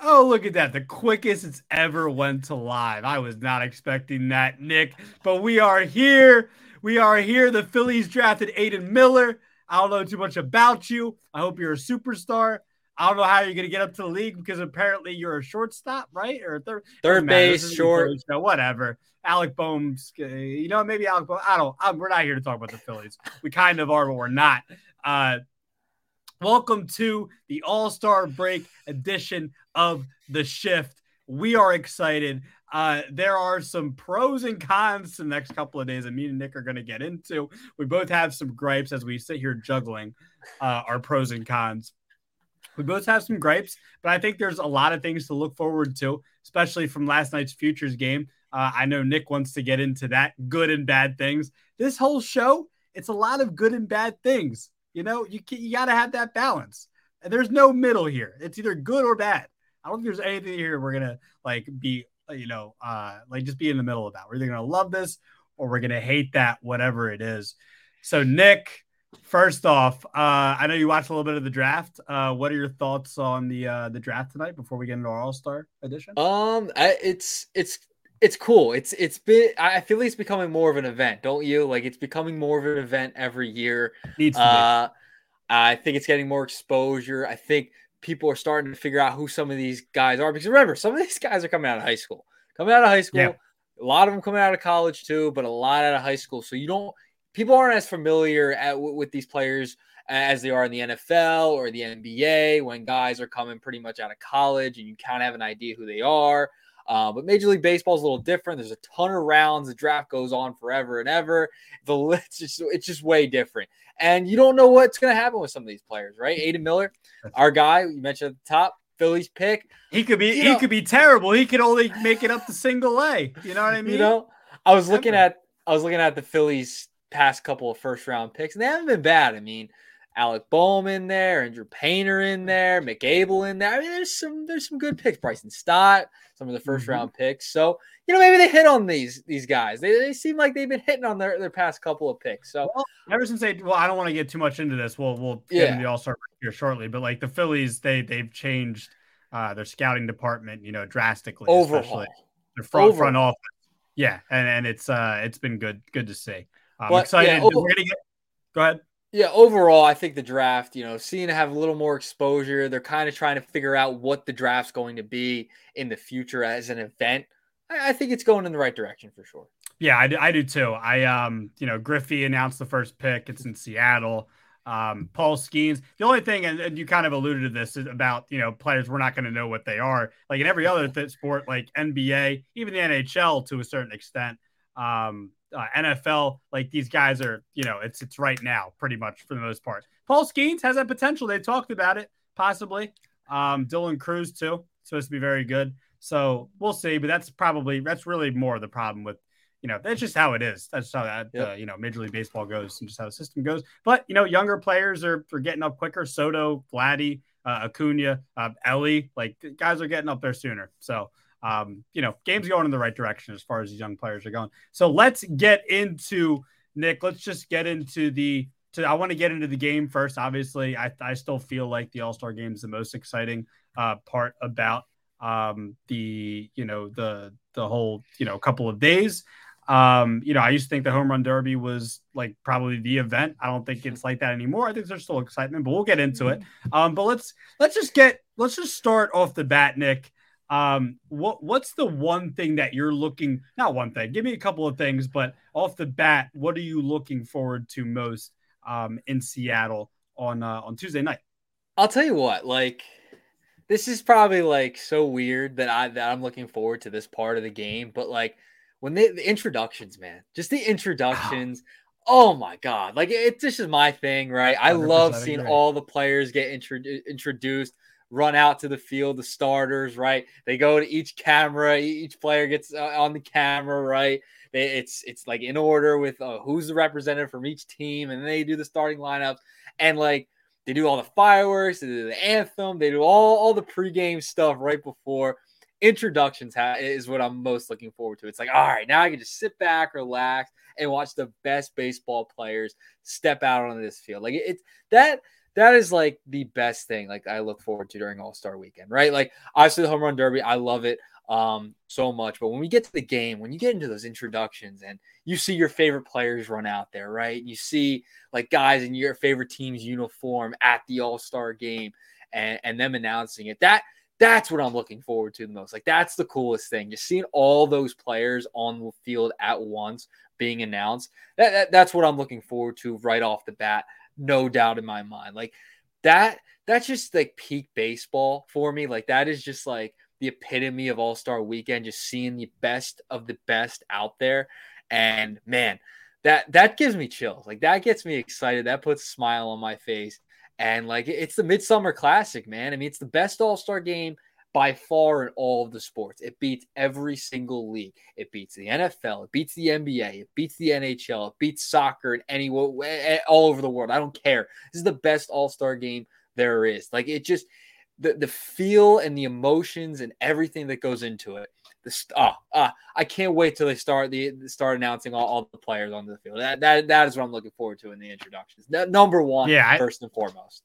Oh, look at that. The quickest it's ever went to live. I was not expecting that, Nick. But we are here. We are here. The Phillies drafted Aidan Miller. I don't know too much about you. I hope you're a superstar. I don't know how you're going to get up to the league because apparently you're a shortstop, right? Or third, third base, short. No, whatever. Alec Bohm's, uh, you know, maybe Alec Bohm. I don't, I'm, we're not here to talk about the Phillies. We kind of are, but we're not. Uh, welcome to the All Star Break edition of The Shift. We are excited. Uh, there are some pros and cons the next couple of days that me and Nick are going to get into. We both have some gripes as we sit here juggling uh, our pros and cons. We both have some gripes, but I think there's a lot of things to look forward to, especially from last night's futures game. Uh, I know Nick wants to get into that good and bad things. This whole show, it's a lot of good and bad things. You know, you you got to have that balance. And there's no middle here. It's either good or bad. I don't think there's anything here we're gonna like be, you know, uh, like just be in the middle of that. We're either gonna love this or we're gonna hate that, whatever it is. So, Nick, first off, uh, I know you watched a little bit of the draft. Uh, what are your thoughts on the uh, the draft tonight before we get into our All Star edition? Um, it's it's it's cool. It's it's been I feel like it's becoming more of an event, don't you? Like it's becoming more of an event every year. Needs to uh, I think it's getting more exposure. I think people are starting to figure out who some of these guys are because remember, some of these guys are coming out of high school. Coming out of high school, yeah. a lot of them coming out of college too, but a lot out of high school. So you don't people aren't as familiar at, with these players as they are in the NFL or the NBA when guys are coming pretty much out of college and you kind of have an idea who they are. Uh, but Major League Baseball is a little different. There's a ton of rounds. The draft goes on forever and ever. The it's just it's just way different, and you don't know what's going to happen with some of these players, right? Aidan Miller, our guy you mentioned at the top, Phillies pick. He could be you he know, could be terrible. He could only make it up to single A. You know what I mean? You know, I was looking at I was looking at the Phillies past couple of first round picks, and they haven't been bad. I mean, Alec Bohm in there, Andrew Painter in there, Mick Abel in there. I mean, there's some there's some good picks. Bryson Stott, some of the 1st mm-hmm. round picks. So you know, maybe they hit on these these guys. They, they seem like they've been hitting on their, their past couple of picks. So well, ever since they well, I don't want to get too much into this. We'll we'll get yeah. into the All Star here shortly. But like the Phillies, they they've changed uh, their scouting department, you know, drastically. Overhaul. Their front Overhaul. front office. Yeah, and and it's uh it's been good good to see. I'm but, excited. Yeah, over- We're gonna get. Go ahead. Yeah, overall, I think the draft, you know, seeing to have a little more exposure, they're kind of trying to figure out what the draft's going to be in the future as an event. I, I think it's going in the right direction for sure. Yeah, I, I do too. I, um, you know, Griffey announced the first pick. It's in Seattle. Um, Paul Skenes. The only thing, and, and, you kind of alluded to this, is about you know players we're not going to know what they are. Like in every other sport, like NBA, even the NHL to a certain extent. Um, uh, NFL, like these guys are, you know, it's it's right now pretty much for the most part. Paul Skenes has that potential. They talked about it possibly. Um, Dylan Crews too, supposed to be very good. So we'll see, but that's probably that's really more the problem with, you know, that's just how it is. That's how that yep. uh, you know Major League Baseball goes and just how the system goes. But you know, younger players are, are getting up quicker. Soto, Vladdy, uh, Acuna, uh, Elly, like guys are getting up there sooner. So um, you know, game's going in the right direction as far as these young players are going. So let's get into Nick. Let's just get into the. To, I want to get into the game first. Obviously, I, I still feel like the All Star game is the most exciting uh, part about um, the you know the the whole you know couple of days. Um, you know, I used to think the home run derby was like probably the event. I don't think it's like that anymore. I think there's still excitement, but we'll get into it. Um, but let's let's just get let's just start off the bat, Nick. Um, what what's the one thing that you're looking? Not one thing. Give me a couple of things, but off the bat, what are you looking forward to most um, in Seattle on uh, on Tuesday night? I'll tell you what. Like, this is probably like so weird that I that I'm looking forward to this part of the game. But like when they the introductions, man, just the introductions. Oh my god! Like it, this is my thing, right? I love seeing all the players get intro- introduced run out to the field, the starters, right? They go to each camera, each player gets uh, on the camera, right? It's it's like in order with uh, who's the representative from each team, and they do the starting lineups, and like they do all the fireworks, they do the anthem, they do all all the pregame stuff right before introductions ha- is what I'm most looking forward to. It's like, all right, now I can just sit back, relax, and watch the best baseball players step out on this field. Like it's that that is like the best thing like I look forward to during All Star Weekend, right? Like obviously the home run derby, I love it um so much. But when we get to the game, when you get into those introductions and you see your favorite players run out there, right? You see like guys in your favorite team's uniform at the All Star game and, and them announcing it. That that's what I'm looking forward to the most. Like that's the coolest thing. Just seeing all those players on the field at once being announced. That, that, that's what I'm looking forward to right off the bat. No doubt in my mind. Like that that's just like peak baseball for me. Like that is just like the epitome of All-Star weekend just seeing the best of the best out there and man, that that gives me chills. Like that gets me excited. That puts a smile on my face. And like it's the Midsummer Classic, man. I mean, it's the best All Star game by far in all of the sports. It beats every single league. It beats the NFL. It beats the NBA. It beats the NHL. It beats soccer and any all over the world. I don't care. This is the best All Star game there is. Like it just the the feel and the emotions and everything that goes into it. The oh, uh, I can't wait till they start the start announcing all, all the players on the field. That, that that is what I'm looking forward to in the introductions. Number one, yeah, first I, and foremost.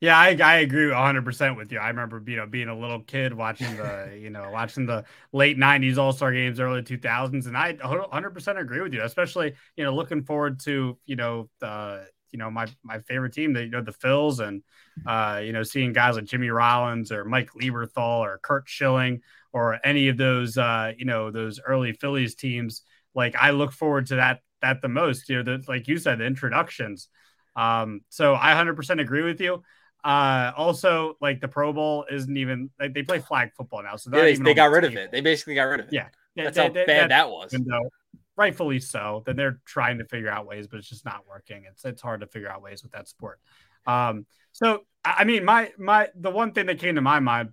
Yeah, I, I agree 100% with you. I remember you know being a little kid watching the you know watching the late 90s All-Star games, early 2000s and I 100% agree with you, especially you know looking forward to you know the you know my my favorite team, the you know the Phils and uh you know seeing guys like Jimmy Rollins or Mike Lieberthal or Curt Schilling or any of those uh, you know those early Phillies teams. Like I look forward to that that the most. You know, the, like you said, the introductions. Um, so I 100% agree with you. Uh, also, like the Pro Bowl isn't even like they play flag football now, so yeah, they, they got rid of it. They basically got rid of it. Yeah, that's they, how they, bad that was. Though, rightfully so. Then they're trying to figure out ways, but it's just not working. It's it's hard to figure out ways with that sport. Um, so I mean, my my the one thing that came to my mind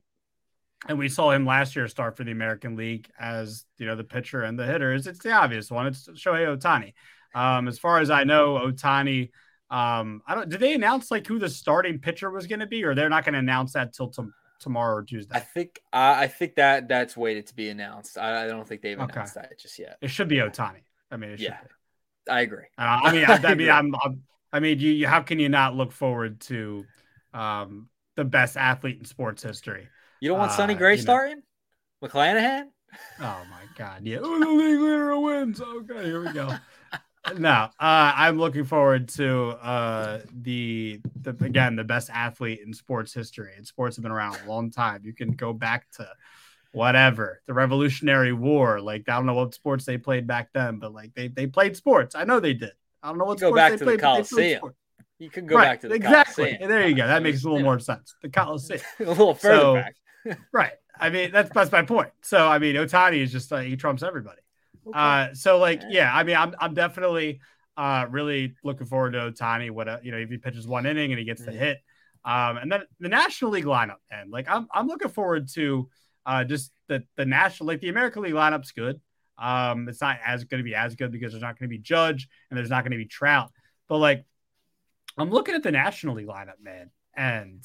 and we saw him last year start for the American League as you know the pitcher and the hitter. Is it's the obvious one? It's Shohei Ohtani. Um, as far as I know, Ohtani. Um, I don't. Did they announce like who the starting pitcher was going to be, or they're not going to announce that till t- tomorrow or Tuesday? I think. Uh, I think that that's waited to be announced. I, I don't think they've announced okay. that just yet. It should be Ohtani. I mean, yeah, be. I agree. Uh, I mean, I, I mean, I'm, I'm, I mean, you, you, how can you not look forward to um, the best athlete in sports history? You don't want Sonny uh, Gray uh, starting? Know. McClanahan? Oh my god, yeah. Oh, the league leader wins. Okay, here we go. no, uh, I'm looking forward to uh, the, the again the best athlete in sports history. And sports have been around a long time. You can go back to whatever the Revolutionary War. Like I don't know what sports they played back then, but like they they played sports. I know they did. I don't know what sports. go back to played, the Coliseum. You can go right, back to the exactly. Coliseum. There you go. That makes a little more sense. The Coliseum. a little further so, back. right. I mean, that's that's my point. So I mean, Ohtani is just uh, he trumps everybody. Okay. Uh, so like, yeah, I mean, I'm I'm definitely uh really looking forward to Ohtani. What a, you know, if he pitches one inning and he gets the mm-hmm. hit, um, and then the National League lineup, and like I'm I'm looking forward to uh just the the national like the American League lineup's good. Um, it's not as going to be as good because there's not going to be Judge and there's not going to be Trout, but like I'm looking at the National League lineup, man, and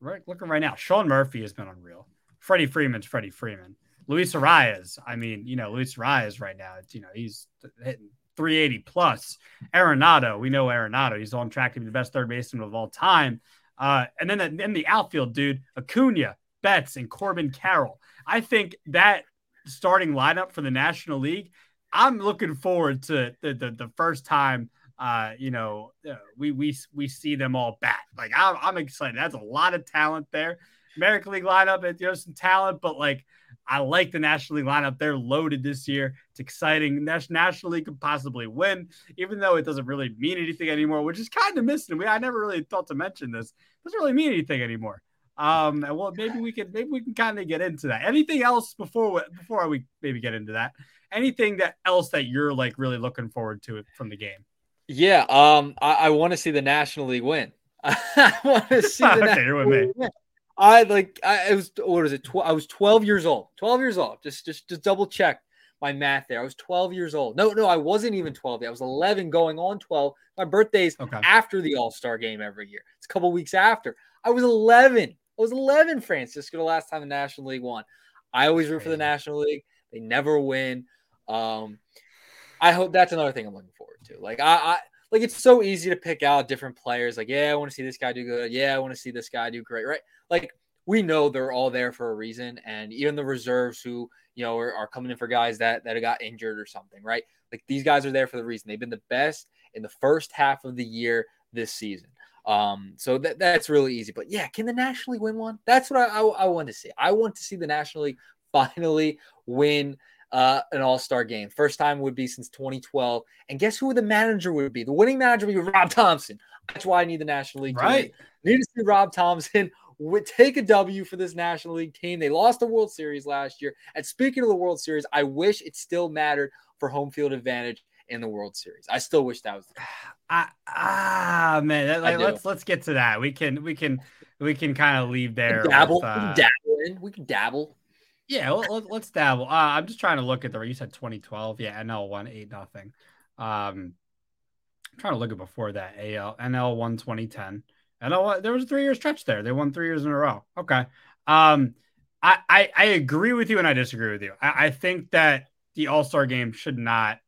right looking right now, Sean Murphy has been unreal. Freddie Freeman's Freddie Freeman. Luis Arraez, I mean, you know, Luis Arraez right now, it's you know, he's hitting 380 plus. Arenado, we know Arenado, he's on track to be the best third baseman of all time. Uh, and then in the outfield, dude, Acuna, Betts, and Corbin Carroll. I think that starting lineup for the National League, I'm looking forward to the, the, the first time uh, you know, uh, we we we see them all back. Like I'm, I'm excited. That's a lot of talent there. American League lineup, you know, some talent, but like I like the National League lineup. They're loaded this year. It's exciting. National League could possibly win, even though it doesn't really mean anything anymore, which is kind of missing. We I never really thought to mention this. It doesn't really mean anything anymore. Um, and well, maybe we can maybe we can kind of get into that. Anything else before before we maybe get into that? Anything that else that you're like really looking forward to from the game? Yeah, um, I, I want to see the National League win. I want to see the okay, you're with me. Win. I like I it was what is it? Tw- I was 12 years old. 12 years old. Just just just double check my math there. I was 12 years old. No, no, I wasn't even 12. I was 11 going on 12. My birthday's okay. after the All-Star game every year. It's a couple weeks after. I was 11. I was 11, Francisco, the last time the National League won. I always root for the National League. They never win. Um, I hope that's another thing I'm looking forward to. Like I, I like it's so easy to pick out different players. Like, yeah, I want to see this guy do good. Yeah, I want to see this guy do great. Right? Like we know they're all there for a reason, and even the reserves who you know are, are coming in for guys that that got injured or something. Right? Like these guys are there for the reason. They've been the best in the first half of the year this season. Um, so that that's really easy. But yeah, can the National League win one? That's what I, I, I want to see. I want to see the National League finally win uh, an All Star game. First time would be since 2012. And guess who the manager would be? The winning manager would be Rob Thomson. That's why I need the National League. Right. Need to see Rob Thomson would take a W for this National League team. They lost the World Series last year. And speaking of the World Series, I wish it still mattered for home field advantage in the World Series. I still wish that was the. Ah, ah man, like, let's let's get to that. We can we can we can kind of leave there. We dabble, with, uh, we can dabble in. We can dabble. Yeah, well, let's dabble. Uh, I'm just trying to look at the. You said 2012. Yeah, NL one eight nothing. Um, I'm trying to look at before that. AL NL one 2010. NL there was a three year stretch there. They won three years in a row. Okay. Um, I I, I agree with you and I disagree with you. I, I think that the All Star game should not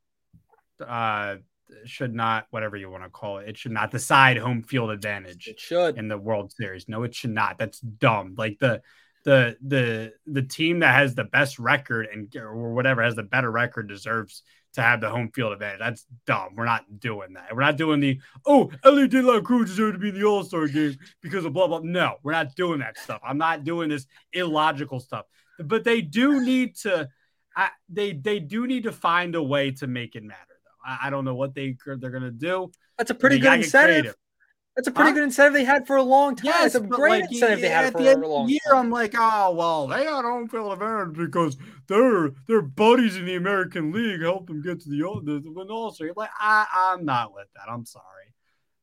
uh should not whatever you want to call it it should not decide home field advantage it should in the world series no it should not that's dumb like the the the the team that has the best record and or whatever has the better record deserves to have the home field advantage. That's dumb. We're not doing that. We're not doing the oh Elly De La Cruz deserves to be in the All Star game because of blah blah. No, we're not doing that stuff. I'm not doing this illogical stuff. But they do need to. I, they they do need to find a way to make it matter. Though I, I don't know what they they're gonna do. That's a pretty good incentive. That's a pretty huh? good incentive they had for a long time. Yes, it's a great like, incentive they had for the a long year, time. I'm like, oh well, they got home field advantage because their their buddies in the American League helped them get to the the, the All Star. Like, I I'm not with that. I'm sorry.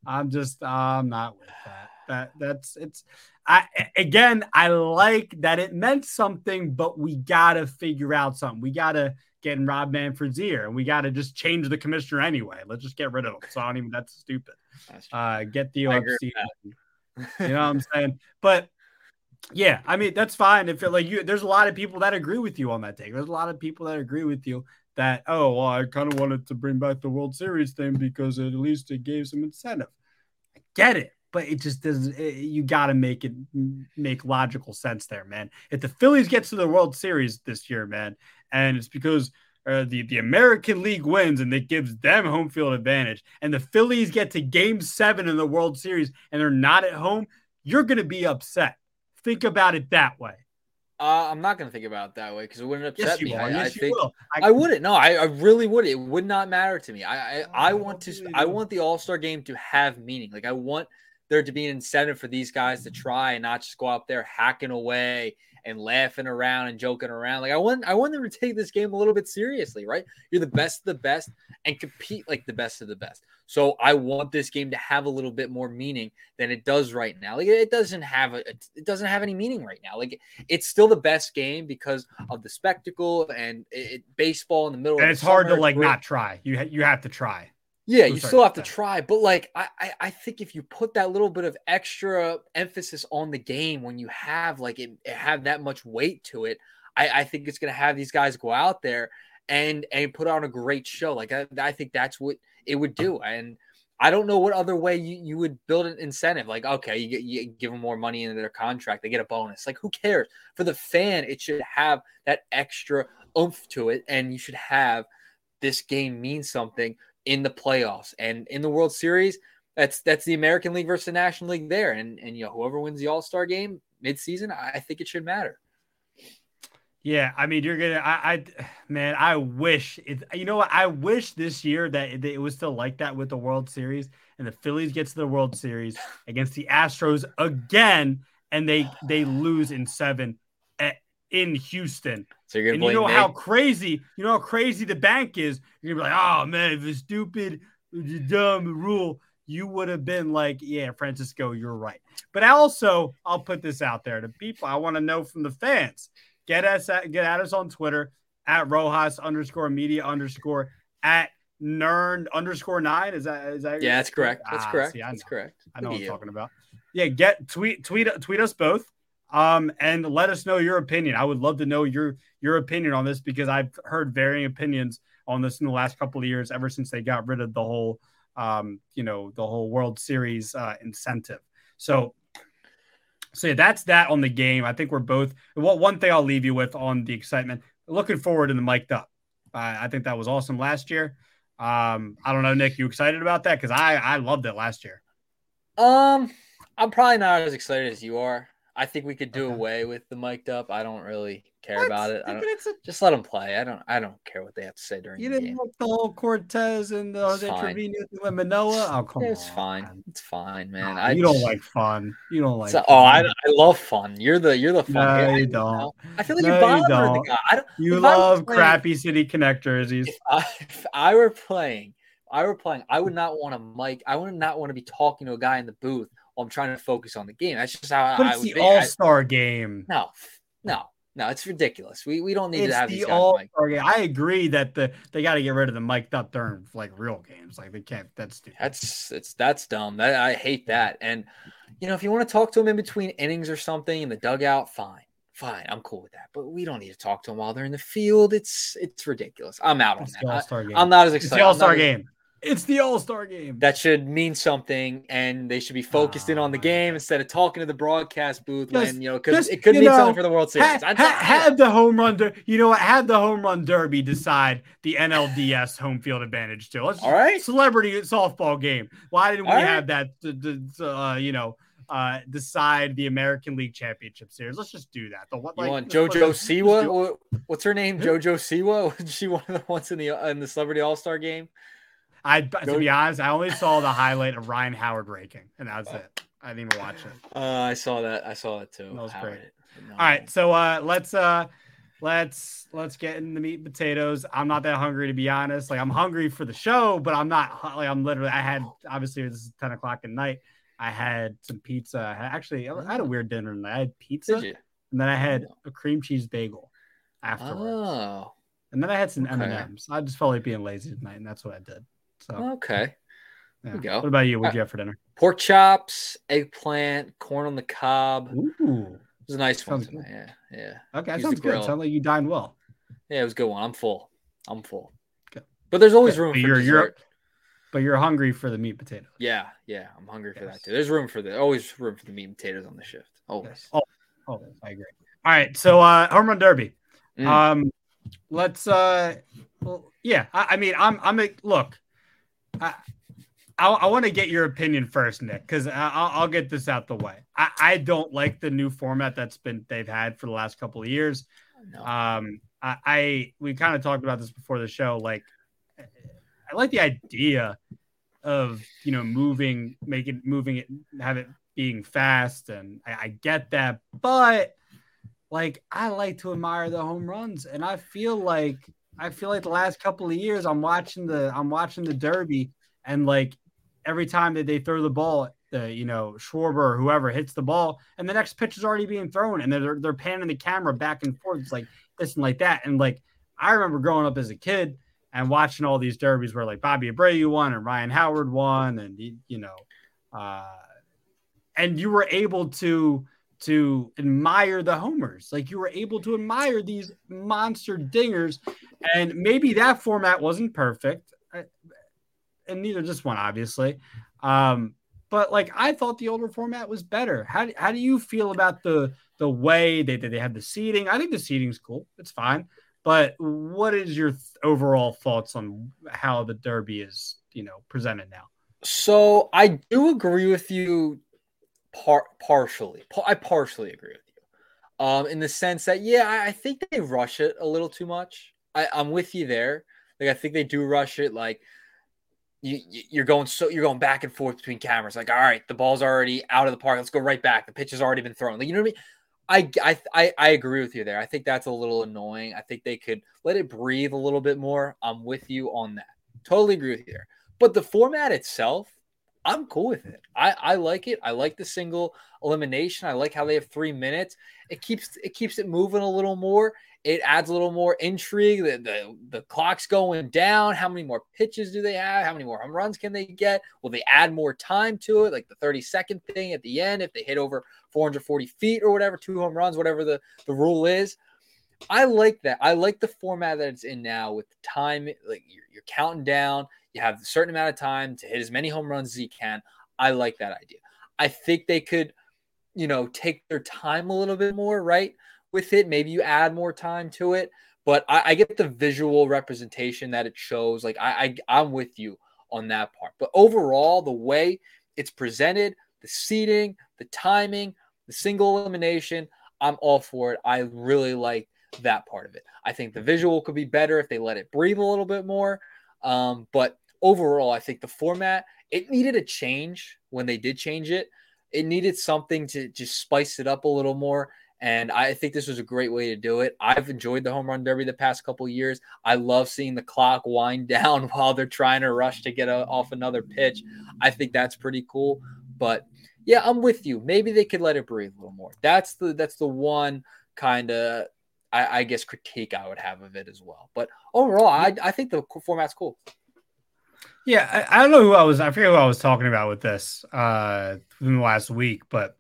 I'm just I'm not with that. That that's it's. I again, I like that it meant something, but we gotta figure out something. We gotta get in Rob Manfred's ear, and we gotta just change the commissioner anyway. Let's just get rid of him. So I don't even. That's stupid uh, get the UFC. You know what I'm saying? But yeah, I mean that's fine. If it, like you, there's a lot of people that agree with you on that take. There's a lot of people that agree with you that oh well, I kind of wanted to bring back the World Series thing because at least it gave some incentive. I get it, but it just doesn't. It, you got to make it make logical sense there, man. If the Phillies get to the World Series this year, man, and it's because uh, the the American League wins and it gives them home field advantage, and the Phillies get to Game Seven in the World Series and they're not at home, you're going to be upset. Think about it that way. Uh, I'm not going to think about it that way because it wouldn't upset yes, me. I, yes, I think I, I, wouldn't. No, I, I, really would. It would not matter to me. I I, I want to. I want the All Star game to have meaning. Like I want there to be an incentive for these guys to try and not just go out there hacking away and laughing around and joking around. Like I want I want them to take this game a little bit seriously, right? You're the best of the best and compete like the best of the best. So I want this game to have a little bit more meaning than it does right now. Like it doesn't have a it doesn't have any meaning right now. Like it's still the best game because of the spectacle and it, baseball in the middle. And it's hard to like not try. You ha- you have to try. Yeah, you still have to try, but like I, I, I think if you put that little bit of extra emphasis on the game when you have like it, it have that much weight to it, I, I think it's gonna have these guys go out there and and put on a great show. Like I, I think that's what it would do, and I don't know what other way you, you would build an incentive. Like okay, you you give them more money into their contract, they get a bonus. Like who cares? For the fan, it should have that extra oomph to it, and you should have this game mean something in the playoffs and in the World Series. That's that's the American League versus the National League there, and and you know whoever wins the All Star game midseason, I think it should matter. Yeah, I mean, you're gonna. I, I, man, I wish it. You know what? I wish this year that it, it was still like that with the World Series, and the Phillies get to the World Series against the Astros again, and they they lose in seven in Houston. So you're gonna and you know me? how crazy, you know how crazy the bank is. You're gonna be like, oh man, the stupid, dumb rule. You would have been like, yeah, Francisco, you're right. But also, I'll put this out there to people. I want to know from the fans. Get us at, get at us on Twitter at Rojas underscore media underscore at Nern underscore nine. Is that is that? Yeah, that's correct. That's ah, correct. See, that's correct. I know what I'm talking about. Yeah, get tweet tweet tweet us both um, and let us know your opinion. I would love to know your your opinion on this because I've heard varying opinions on this in the last couple of years, ever since they got rid of the whole um, you know, the whole World Series uh, incentive. So, so yeah, that's that on the game. I think we're both. What one thing I'll leave you with on the excitement. Looking forward to the mic'd up. Uh, I think that was awesome last year. Um, I don't know, Nick, you excited about that? Because I I loved it last year. Um, I'm probably not as excited as you are. I think we could do okay. away with the mic'd up. I don't really care what? about it. I don't, a, just let them play. I don't. I don't care what they have to say during. You the didn't game. like the whole Cortes and uh, the Jose Trevino and Manoah. Oh come it's on, It's fine. It's fine, ah, man. I you just, don't like fun. You don't like. So, oh, I, I love fun. You're the you're the fun. No, guy. you don't. I feel like no, you're bothering you the guy. I don't, you love crappy city connectors. If I, if I were playing, I were playing, I would not want a mic. I would not want to be talking to a guy in the booth while I'm trying to focus on the game. That's just how but I, it's the. All Star game. No, no, no. It's ridiculous. We we don't need it's to have the. All Star game. I agree that the they got to get rid of the mic'd up during like real games. Like they can't. That's stupid. That's it's that's dumb. That I hate that. And you know, if you want to talk to them in between innings or something in the dugout, fine. Fine, I'm cool with that, but we don't need to talk to them while they're in the field. It's it's ridiculous. I'm out It's on the that. I, am not as It's excited. the All Star game. It's the All Star game. That should mean something, and they should be focused in on the Oh, game instead of talking to the broadcast booth Just- when you know because it could you mean know, something for the World Series. Ha- I- had the home run, der- you know what? Had the home run derby decide the NLDS home field advantage too. Let's All right. celebrity softball game. Why didn't we All right. have that? To, to, to, uh, you know, uh, decide the American League Championship Series. Let's just do that. The what? You like, want JoJo let's- let's Siwa? What's her name? JoJo Siwa? Was she one of the ones in the in the Celebrity All Star game? I to be honest, I only saw the highlight of Ryan Howard raking, and that was it. I didn't even watch it. Uh, I saw that. I saw that too. That was Howard. great. No. All right, so uh, let's uh, let's let's get in the meat and potatoes. I'm not that hungry to be honest. Like I'm hungry for the show, but I'm not like I'm literally. I had obviously this is 10 o'clock at night. I had some pizza. I had, actually, I had a weird dinner. tonight. I had pizza, Did you? and then I had a cream cheese bagel afterwards, Oh, and then I had some okay. M and M's. I just felt like being lazy tonight, and that's what I did. So, okay. yeah. we go. What about you? What Uh, would you have for dinner? Pork chops, eggplant, corn on the cob. It Ooh, was a nice one Sounds tonight. Yeah, yeah, okay, that Use sounds good. Sounds like you dined well. yeah. It was a good one. I'm full. I'm full. Good. But there's always Good. room But for you're- you're- But you're hungry for the meat potatoes. Yeah, yeah. I'm hungry for that too. There's room for the always room for the meat and potatoes on the shift. Always. Yes. Oh, oh, I agree. All right, so uh, home run derby. Mm. Um, let's. Uh, well, yeah, I, I mean, I'm. I'm a look. I, I, I want to get your opinion first, Nick, because I'll, I'll get this out the way. I, I don't like the new format that's been they've had for the last couple of years. No. Um, I, I we kind of talked about this before the show. Like, I like the idea of you know moving, making moving it, have it being fast, and I, I get that, but like I like to admire the home runs, and I feel like I feel like the last couple of years I'm watching the I'm watching the Derby, and like every time that they throw the ball, the you know Schwarber or whoever hits the ball, and the next pitch is already being thrown, and they're they're panning the camera back and forth. It's like this and like that, and like I remember growing up as a kid and watching all these derbies where like Bobby Abreu won and Ryan Howard won, and you, know, uh, and you were able to to admire the homers, like you were able to admire these monster dingers, and maybe that format wasn't perfect, uh, and neither this one obviously. Um, but like I thought the older format was better. How how do you feel about the the way they they have the seating? I think the seating's cool. It's fine. But what is your th- overall thoughts on how the Derby is, you know, presented now? So I do agree with you par- partially. Pa- I partially agree with you. Um, in the sense that yeah, I, I think they rush it a little too much. I, I'm with you there. Like I think they do rush it. Like you, you- you're going so you're going back and forth between cameras. Like all right, the ball's already out of the park. Let's go right back. The pitch has already been thrown. Like you know what I mean? I, I I I agree with you there. I think that's a little annoying. I think they could let it breathe a little bit more. I'm with you on that. Totally agree with you there. But the format itself, I'm cool with it. I, I like it. I like the single elimination. I like how they have three minutes. It keeps it keeps it moving a little more. It adds a little more intrigue. The, the the clock's going down. How many more pitches do they have? How many more home runs can they get? Will they add more time to it, like the 30 second thing at the end if they hit over 440 feet or whatever, two home runs, whatever the, the rule is. I like that. I like the format that it's in now with the time, like you're, you're counting down. You have a certain amount of time to hit as many home runs as you can. I like that idea. I think they could, you know, take their time a little bit more, right? With it, maybe you add more time to it. But I, I get the visual representation that it shows. Like I, I, I'm with you on that part. But overall, the way it's presented, the seating, the timing, the single elimination, I'm all for it. I really like that part of it. I think the visual could be better if they let it breathe a little bit more. Um, but overall, I think the format it needed a change when they did change it. It needed something to just spice it up a little more. And I think this was a great way to do it. I've enjoyed the home run derby the past couple years. I love seeing the clock wind down while they're trying to rush to get a, off another pitch. I think that's pretty cool. But yeah, I'm with you. Maybe they could let it breathe a little more. That's the that's the one kind of I, I, guess critique I would have of it as well. But overall, I, I think the format's cool. Yeah, I, I, don't know who I was. I forget who I was talking about with this uh, in the last week, but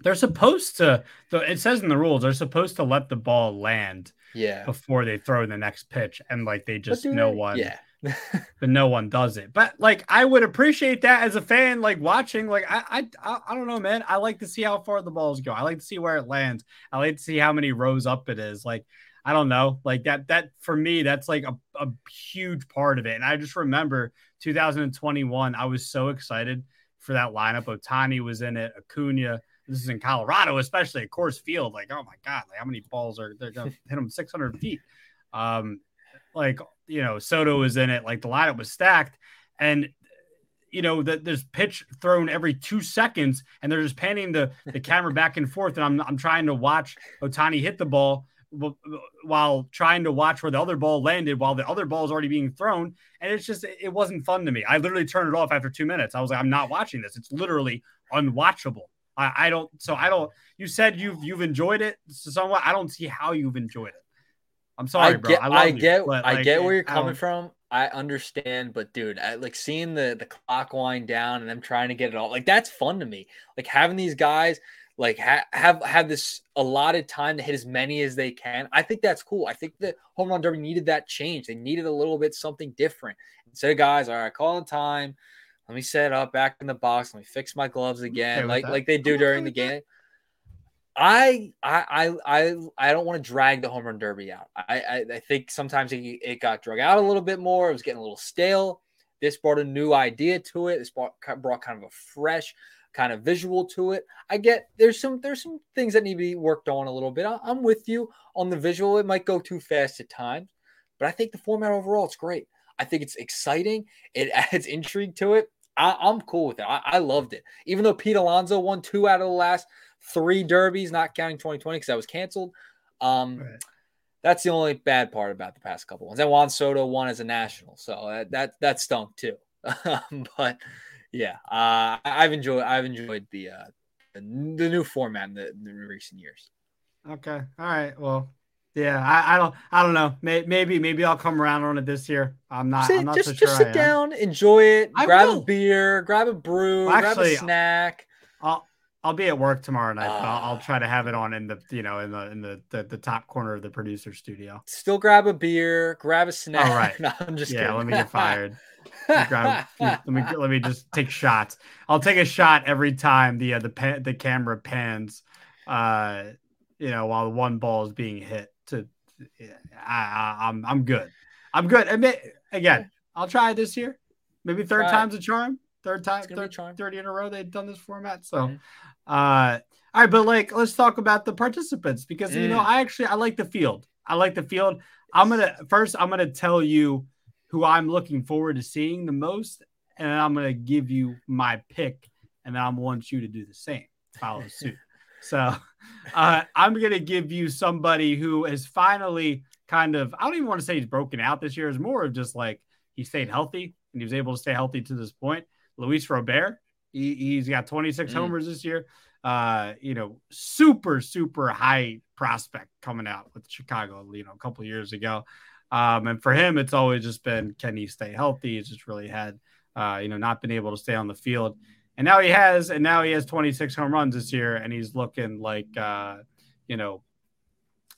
they're supposed to. It says in the rules they're supposed to let the ball land. Yeah. Before they throw the next pitch, and like they just no they? one. Yeah. but no one does it. But like I would appreciate that as a fan, like watching. Like I, I, I don't know, man. I like to see how far the balls go. I like to see where it lands. I like to see how many rows up it is. Like I don't know, like that. That for me, that's like a, a huge part of it. And I just remember 2021. I was so excited for that lineup. Ohtani was in it. Acuna. This is in Colorado, especially at Coors Field. Like, oh my god, like how many balls are they're gonna hit them 600 feet? Um, like you know Soto was in it, like the lineup was stacked, and you know that there's pitch thrown every two seconds, and they're just panning the the camera back and forth, and I'm I'm trying to watch Ohtani hit the ball while trying to watch where the other ball landed while the other ball is already being thrown. And it's just it wasn't fun to me. I literally turned it off after two minutes. I was like i'm not watching this. It's literally unwatchable. I, I don't so i don't you said you've you've enjoyed it somewhat. I don't see how you've enjoyed it. I'm sorry, I bro. Get, I, I you, get, but, I like, get where you're I coming from. I understand, but dude, I, like seeing the the clock wind down and them trying to get it all, like that's fun to me. Like having these guys like ha- have have this allotted time to hit as many as they can. I think that's cool. I think the home run derby needed that change. They needed a little bit something different. Instead of guys, all right, call on time. Let me set up back in the box. Let me fix my gloves again, like like they do during the game. I I I I don't want to drag the home run derby out. I I, I think sometimes it, it, got drug out a little bit more. It was getting a little stale. This brought a new idea to it. This brought, brought kind of a fresh kind of visual to it. I get there's some there's some things that need to be worked on a little bit. I, I'm with you on the visual. It might go too fast at times, but I think the format overall it's great. I think it's exciting. It adds intrigue to it. I, am cool with it. I, I loved it. Even though Pete Alonso won two out of the last three derbies, not counting 2020 because that was canceled. Um, right. That's the only bad part about the past couple ones. And Juan Soto won as a national, so that that, that stunk too. but yeah, uh, I've enjoyed I've enjoyed the uh, the, the new format in the, in the, recent years. Okay, all right. Well, yeah, I, I don't I don't know. Maybe maybe I'll come around on it this year. I'm not. Sit, I'm not just so just sure sit down, enjoy it, I grab will. a beer, grab a brew, well, actually, grab a snack. I'll I'll be at work tomorrow night, uh, I'll, I'll, ah. try to have it on in the you know in the in the, the, the top corner of the producer studio. Still grab a beer, grab a snack. All right, no, I'm just yeah. Kidding. Let me get fired. let, me grab, let me let me just take shots. I'll take a shot every time the uh, the pan, the camera pans. Uh, you know, while one ball is being hit. To, I, I I'm I'm good. I'm good. Admit again. I'll try it this year. Maybe third try time's a charm third time, third, charm. 30 in a row they've done this format. So, mm-hmm. uh, all right, but like, let's talk about the participants because mm. you know, mm. I actually I like the field. I like the field. I'm gonna first. I'm gonna tell you who I'm looking forward to seeing the most, and I'm gonna give you my pick, and then I want you to do the same. Follow suit. so, uh, I'm gonna give you somebody who has finally kind of. I don't even want to say he's broken out this year. It's more of just like he stayed healthy and he was able to stay healthy to this point. Luis Robert. He, has got 26 mm. homers this year. Uh, you know, super, super high prospect coming out with Chicago, you know, a couple years ago. Um, and for him, it's always just been can he stay healthy? He's just really had, uh, you know, not been able to stay on the field. And now he has, and now he has 26 home runs this year, and he's looking like, uh, you know,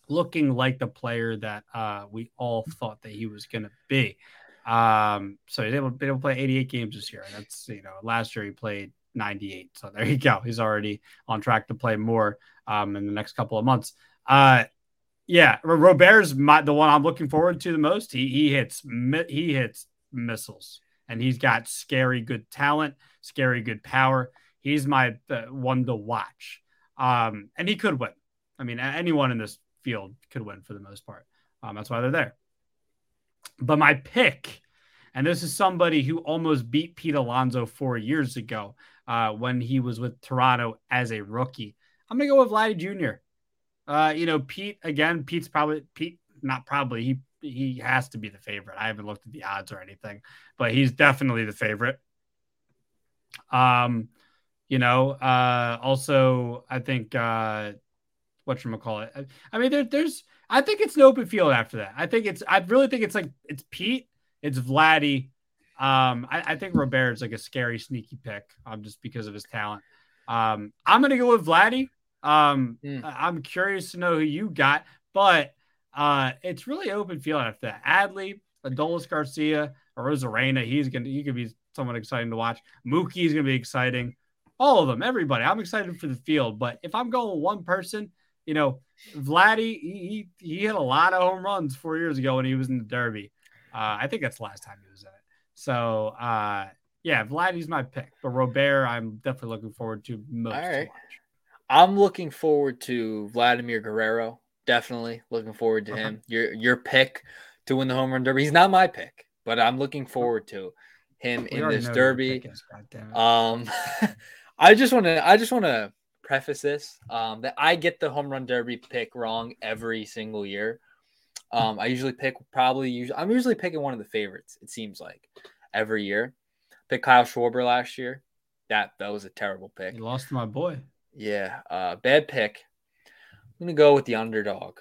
looking like the player that uh, we all thought that he was going to be. Um, so he's able, able to play 88 games this year. And that's you know, last year he played 98. So there you go. He's already on track to play more um, in the next couple of months. Uh, yeah, Robert's my, the one I'm looking forward to the most. He he hits he hits missiles, and he's got scary good talent, scary good power. He's my uh, one to watch, um, and he could win. I mean, anyone in this field could win for the most part. Um, that's why they're there. But my pick, and this is somebody who almost beat Pete Alonso four years ago uh, when he was with Toronto as a rookie. I'm gonna go with Vladdy Jr. Uh, you know, Pete again. Pete's probably Pete, not probably. He he has to be the favorite. I haven't looked at the odds or anything, but he's definitely the favorite. Um, you know, uh, also I think uh, what you call it. I mean, there, there's. I think it's an open field after that. I think it's. I really think it's like it's Pete, it's Vladdy. Um, I, I think Robert's like a scary, sneaky pick, um, just because of his talent. Um, I'm gonna go with Vladdy. Um, mm. I'm curious to know who you got, but uh, it's really open field after that. Adley, Adolis Garcia, Arozarena, he's gonna he could be somewhat exciting to watch. Mookie is gonna be exciting. All of them, everybody. I'm excited for the field, but if I'm going with one person, you know, Vladdy, he, he, he hit a lot of home runs four years ago when he was in the Derby. Uh, I think that's the last time he was in it. So uh, yeah, Vladdy's my pick, but Robert, I'm definitely looking forward to most. All right. I'm looking forward to Vladimir Guerrero. Definitely looking forward to uh-huh. him. Your your pick to win the home run derby. He's not my pick, but I'm looking forward to him we in this derby. um, I just want to I just want to preface this um, that I get the home run derby pick wrong every single year. Um, I usually pick probably usually I'm usually picking one of the favorites. It seems like every year. Pick Kyle Schwarber last year. That that was a terrible pick. You lost to my boy. Yeah, uh, bad pick. I'm gonna go with the underdog,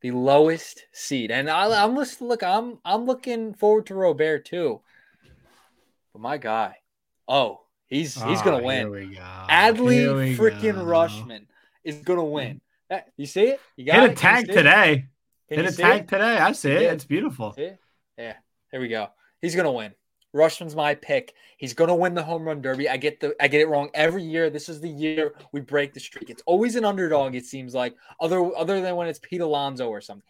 the lowest seed, and I, am listening. Look, I'm I'm looking forward to Robert too. But my guy, oh, he's he's gonna oh, win. Go. Adley freaking Rutschman is gonna win. You see it? You got hit a tag today. Hit a tag it? today. I see it. It's beautiful. It? Yeah, there we go. He's gonna win. Rutschman's my pick. He's gonna win the home run derby. I get the I get it wrong every year. This is the year we break the streak. It's always an underdog. It seems like other other than when it's Pete Alonso or something.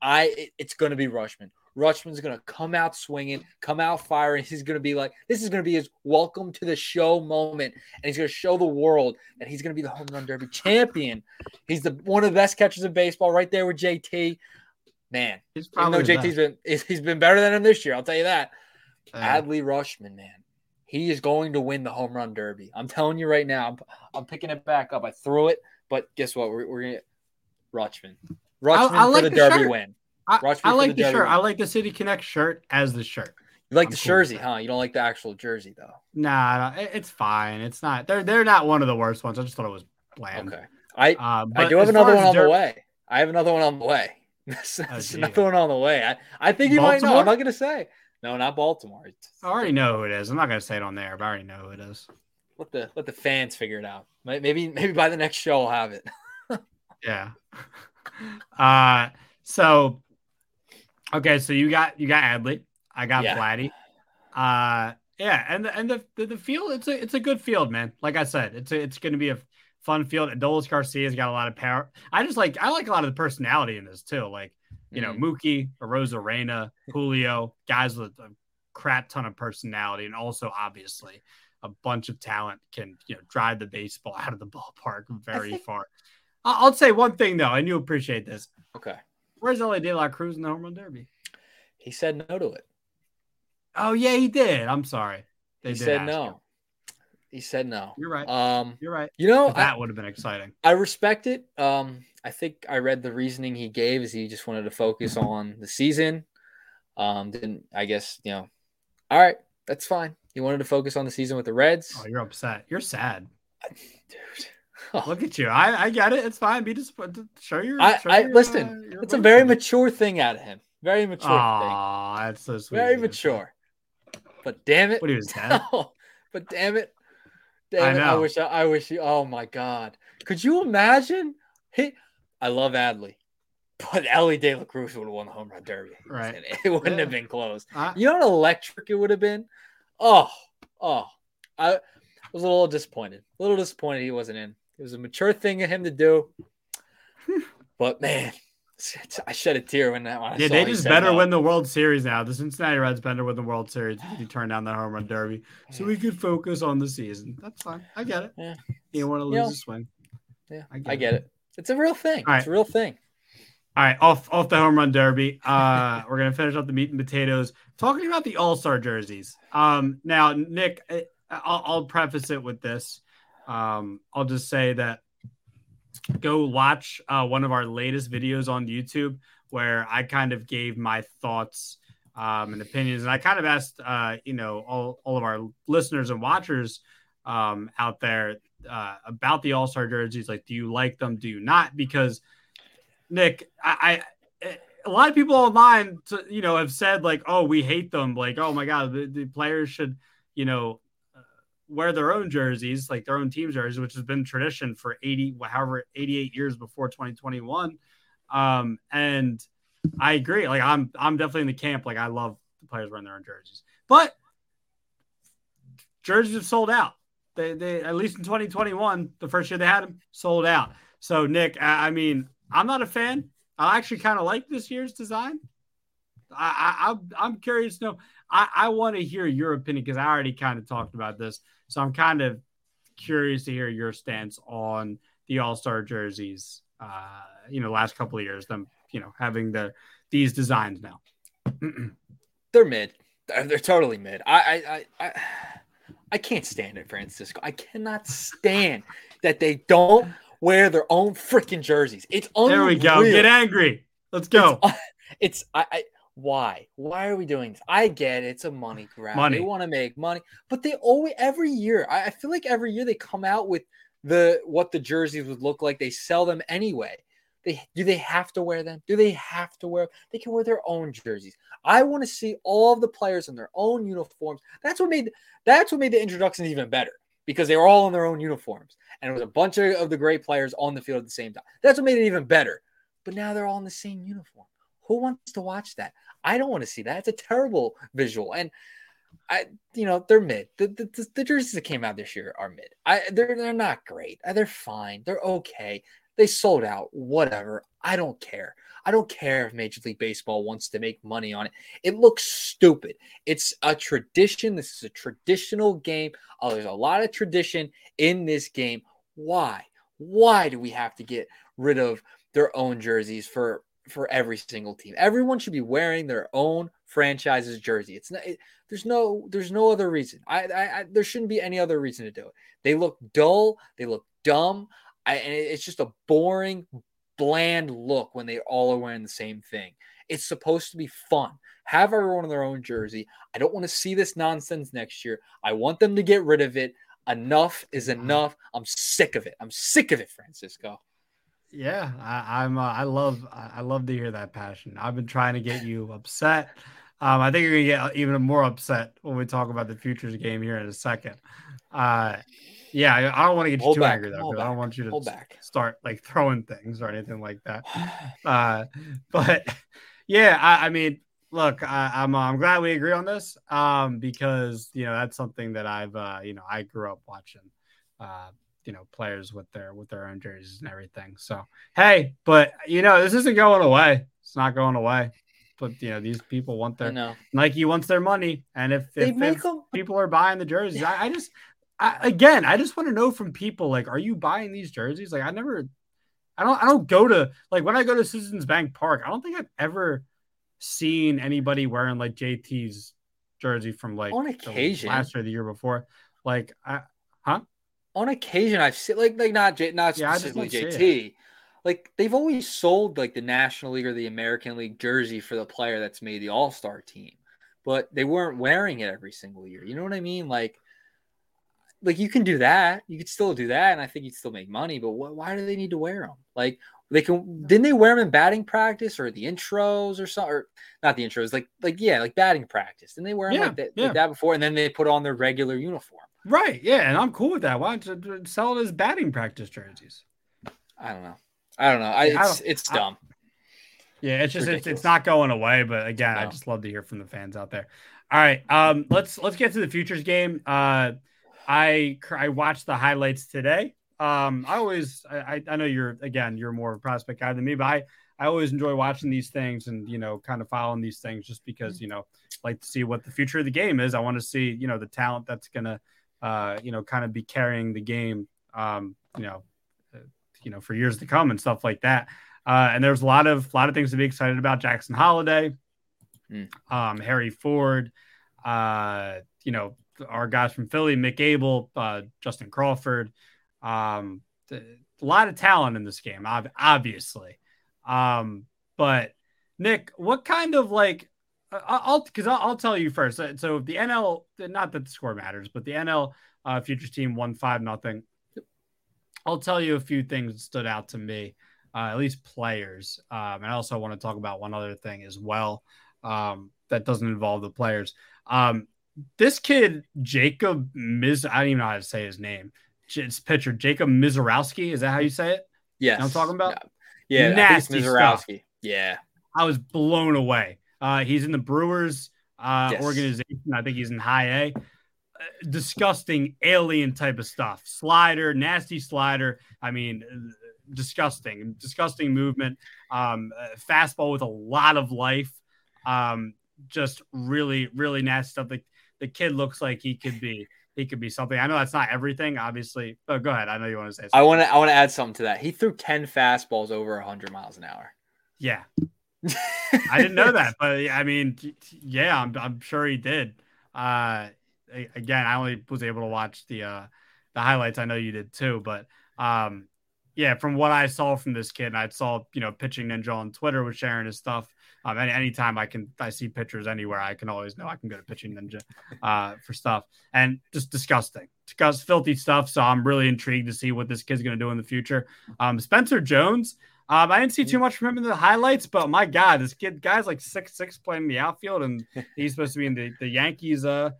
I it, it's gonna be Rutschman. Rutschman's gonna come out swinging, come out firing. He's gonna be like, this is gonna be his welcome to the show moment, and he's gonna show the world that he's gonna be the home run derby champion. He's the one of the best catchers of baseball, right there with JT. Man, he's probably even though JT's been he's been better than him this year, I'll tell you that. Uh, Adley Rutschman, man, he is going to win the home run derby. I'm telling you right now. I'm, I'm picking it back up. I threw it, but guess what? We're, we're gonna Rutschman. Rutschman I, I like for the, the derby shirt. win. I, I like the, the shirt. Win. I like the City Connect shirt as the shirt. You like I'm the cool jersey, huh? You don't like the actual jersey though. Nah, it's fine. It's not. They're they're not one of the worst ones. I just thought it was bland. Okay. I uh, I do have another one on der- the way. I have another one on the way. Oh, another one on the way. I, I think you Baltimore? might know. I'm not gonna say. No, not Baltimore. It's, I already know who it is. I'm not gonna say it on there, but I already know who it is. Let the let the fans figure it out. Maybe maybe by the next show I'll have it. yeah. Uh so okay, so you got you got Adley. I got yeah. Vladdy. Uh yeah, and the, and the, the, the field it's a it's a good field, man. Like I said, it's a, it's going to be a fun field. Adolis Garcia's got a lot of power. I just like I like a lot of the personality in this too. Like you know, mm-hmm. Mookie, Arozarena, Julio, guys with a crap ton of personality, and also obviously a bunch of talent can you know drive the baseball out of the ballpark very think... far. I'll say one thing though, and you appreciate this. Okay. Where's Elly De La Cruz in the home run derby? He said no to it. Oh yeah, he did. I'm sorry. They he said no. He said no. You're right. Um, you're right. You know that would have been exciting. I respect it. Um, I think I read the reasoning he gave is he just wanted to focus on the season. Um, then I guess you know, all right, that's fine. He wanted to focus on the season with the Reds. Oh, you're upset. You're sad, dude. Oh. Look at you. I, I get it. It's fine. Be disappointed. Show your. I, show I your, listen. Uh, it's a very mature thing out of him. Very mature Aww, thing. that's so sweet. Very mature. But damn it. What he was sad. but damn it. Damn I it. I wish. I wish. He, oh my god. Could you imagine? He I love Adley. But Elly De La Cruz would have won the home run derby. Right. And it wouldn't Yeah. have been close. I- You know how electric it would have been? Oh, oh. I was a little disappointed. A little disappointed he wasn't in. It was a mature thing of him to do. but man, I shed a tear when that one. yeah, they just better win the World Series now. The Cincinnati Reds better win the World Series if you turn down the home run derby, so we could focus on the season. That's fine. I get it. Yeah. You don't want to You lose know, a swing. Yeah, I get I it. get it. It's a real thing. All It's a real thing. All right, off off the home run derby. Uh, we're gonna finish up the meat and potatoes talking about the All Star jerseys. Um, now, Nick, I'll, I'll preface it with this. Um, I'll just say that go watch uh, one of our latest videos on YouTube where I kind of gave my thoughts um, and opinions, and I kind of asked, uh, you know, all all of our listeners and watchers um, out there uh, about the All Star jerseys. Like, do you like them? Do you not? Because Nick, I, I a lot of people online, you know, have said like, "Oh, we hate them." Like, "Oh my god, the, the players should, you know, wear their own jerseys, like their own team jerseys, which has been tradition for eighty, however, eighty-eight years before twenty twenty-one." Um, and I agree. Like, I'm, I'm definitely in the camp. Like, I love the players wearing their own jerseys, but jerseys have sold out. They, they at least in 2021, the first year they had them, sold out. So, Nick, I, I mean, I'm not a fan. I actually kind of like this year's design. I, I, I'm curious to know. I, I want to hear your opinion because I already kind of talked about this. So I'm kind of curious to hear your stance on the All Star jerseys. Uh, you know, last couple of years, them, you know, having the these designs now. They're mid. They're, they're totally mid. I, I, I, I, can't stand it, Francisco. I cannot stand that they don't wear their own freaking jerseys. It's only there we go. Get angry. Let's go. It's I, I why? Why are we doing this? I get it, it's a money grab. Money. They want to make money, but they always every year. I, I feel like every year they come out with the what the jerseys would look like. They sell them anyway. They do they have to wear them? Do they have to wear? They can wear their own jerseys. I want to see all of the players in their own uniforms. That's what made that's what made the introductions even better because they were all in their own uniforms and it was a bunch of, of the great players on the field at the same time. That's what made it even better. But now they're all in the same uniform. Who wants to watch that? I don't want to see that. It's a terrible visual. And I, you know, they're mid. The, the, the, jerseys that came out this year are mid. I, they're they're not great. Uh, They're fine. They're okay. They sold out. Whatever. I don't care. I don't care if Major League Baseball wants to make money on it. It looks stupid. It's a tradition. This is a traditional game. Oh, there's a lot of tradition in this game. Why? Why do we have to get rid of their own jerseys for for every single team? Everyone should be wearing their own franchise's jersey. It's not. It, there's no. There's no other reason. I, I, I. There shouldn't be any other reason to do it. They look dull. They look dumb. I, and it- it's just a boring, bland look when they all are wearing the same thing. It's supposed to be fun. Have everyone in their own jersey. I don't want to see this nonsense next year. I want them to get rid of it. Enough is mm-hmm. enough. I'm sick of it. I'm sick of it, Francisco. Yeah, I, I'm. Uh, I love. I love to hear that passion. I've been trying to get you upset. Um, I think you're gonna get even more upset when we talk about the futures game here in a second. Uh, yeah, I, I don't want to get you Hold too back, angry though, because I don't want you to hold back. start like throwing things or anything like that. Uh, but yeah, I, I mean, look, I, I'm. Uh, I'm glad we agree on this. Um, because you know that's something that I've. Uh, you know, I grew up watching. Uh, you know players with their with their own jerseys and everything. So hey, but you know this isn't going away. It's not going away. But you know these people want their. Nike wants their money, and if, They if, if people are buying the jerseys, I, I just I, again I just want to know from people like, are you buying these jerseys? Like I never, I don't I don't go to like when I go to Citizens Bank Park, I don't think I've ever seen anybody wearing like JT's jersey from like On occasion. last year, the year before. Like I, on occasion I've seen like like not J, not Yeah, specifically JT. Like they've always sold like the National League or the American League jersey for the player that's made the All Star team, but they weren't wearing it every single year. You know what I mean? Like, like you can do that. You could still do that, and I think you'd still make money. But wh- why do they need to wear them? Like they can didn't they wear them in batting practice or the intros or something? Or not the intros, like like yeah, like batting practice. Didn't they wear them Yeah, like, that, yeah. like that before? And then they put on their regular uniform. Right, yeah, and I'm cool with that. Why don't you sell it as batting practice jerseys? I don't know. I don't know. I, Yeah, I it's don't- it's I- dumb. Yeah, it's just it's, it's not going away. But again, no. I just love to hear from the fans out there. All right, um, let's let's get to the futures game. Uh, I I watched the highlights today. Um, I always I, I know you're again you're more of a prospect guy than me, but I I always enjoy watching these things and you know kind of following these things just because you know like to see what the future of the game is. I want to see you know the talent that's gonna uh, you know kind of be carrying the game um, you know uh, you know for years to come and stuff like that. Uh, and there's a lot of a lot of things to be excited about. Jackson Holliday, mm. um, Harry Ford, uh, you know our guys from Philly, Mick Abel, uh, Justin Crawford. Um, a lot of talent in this game, obviously. Um, but Nick, what kind of like I'll because I'll, I'll, tell you first. So the NL, not that the score matters, but the NL uh, futures team won five nothing. I'll tell you a few things that stood out to me, uh, at least players. Um, and I also want to talk about one other thing as well um, that doesn't involve the players. Um, this kid, Jacob Miz, I don't even know how to say his name. It's pitcher Jacob Misiorowski. Is that how you say it? Yes. I'm talking about? Yeah. yeah Nasty Misiorowski. Yeah. I was blown away. Uh, he's in the Brewers uh, yes. organization. I think he's in high A. Uh, disgusting alien type of stuff. Slider, nasty slider. I mean, uh, disgusting, disgusting movement. Um, uh, fastball with a lot of life. Um, just really, really nasty stuff. Like the kid looks like he could be he could be something. I know that's not everything, obviously. But go ahead. I know you want to say. Something. I want to I want to add something to that. He threw ten fastballs over hundred miles an hour. Yeah, I didn't know that, but I mean, yeah, I'm I'm sure he did. Uh, again, I only was able to watch the uh the highlights. I know you did too, but um, yeah, from what I saw from this kid, I saw you know pitching ninja on Twitter was sharing his stuff. Um, any anytime I can, I see pictures anywhere, I can always know I can go to Pitching Ninja uh, for stuff, and just disgusting, disgust, filthy stuff. So I'm really intrigued to see what this kid's going to do in the future. Um, Spencer Jones, um, I didn't see too much from him in the highlights, but my God, this kid, guy's like six six playing in the outfield, and he's supposed to be in the the Yankees uh,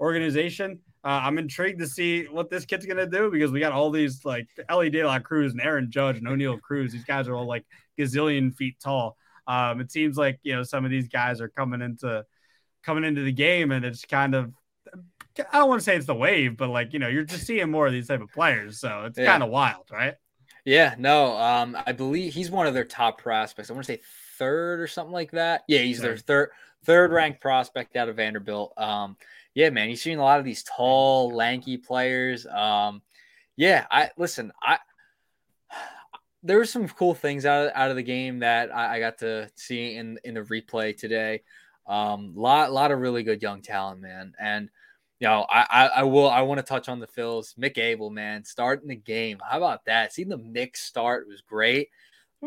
organization. Uh, I'm intrigued to see what this kid's gonna do because we got all these like Elly De La Cruz and Aaron Judge and Oneil Cruz. These guys are all like gazillion feet tall. Um, it seems like you know some of these guys are coming into coming into the game, and it's kind of I don't want to say it's the wave, but like you know you're just seeing more of these type of players, so it's yeah. kind of wild, right? Yeah, no, um, I believe he's one of their top prospects. I want to say third or something like that. Yeah, he's their third third ranked prospect out of Vanderbilt. Um, yeah, man, you've seen a lot of these tall, lanky players. Um, yeah, I listen. I there were some cool things out of, out of the game that I, I got to see in in the replay today. Um, lot lot of really good young talent, man. And you know, I I, I will I want to touch on the Phils. Mick Abel, man, starting the game. How about that? Seeing the mix start was great.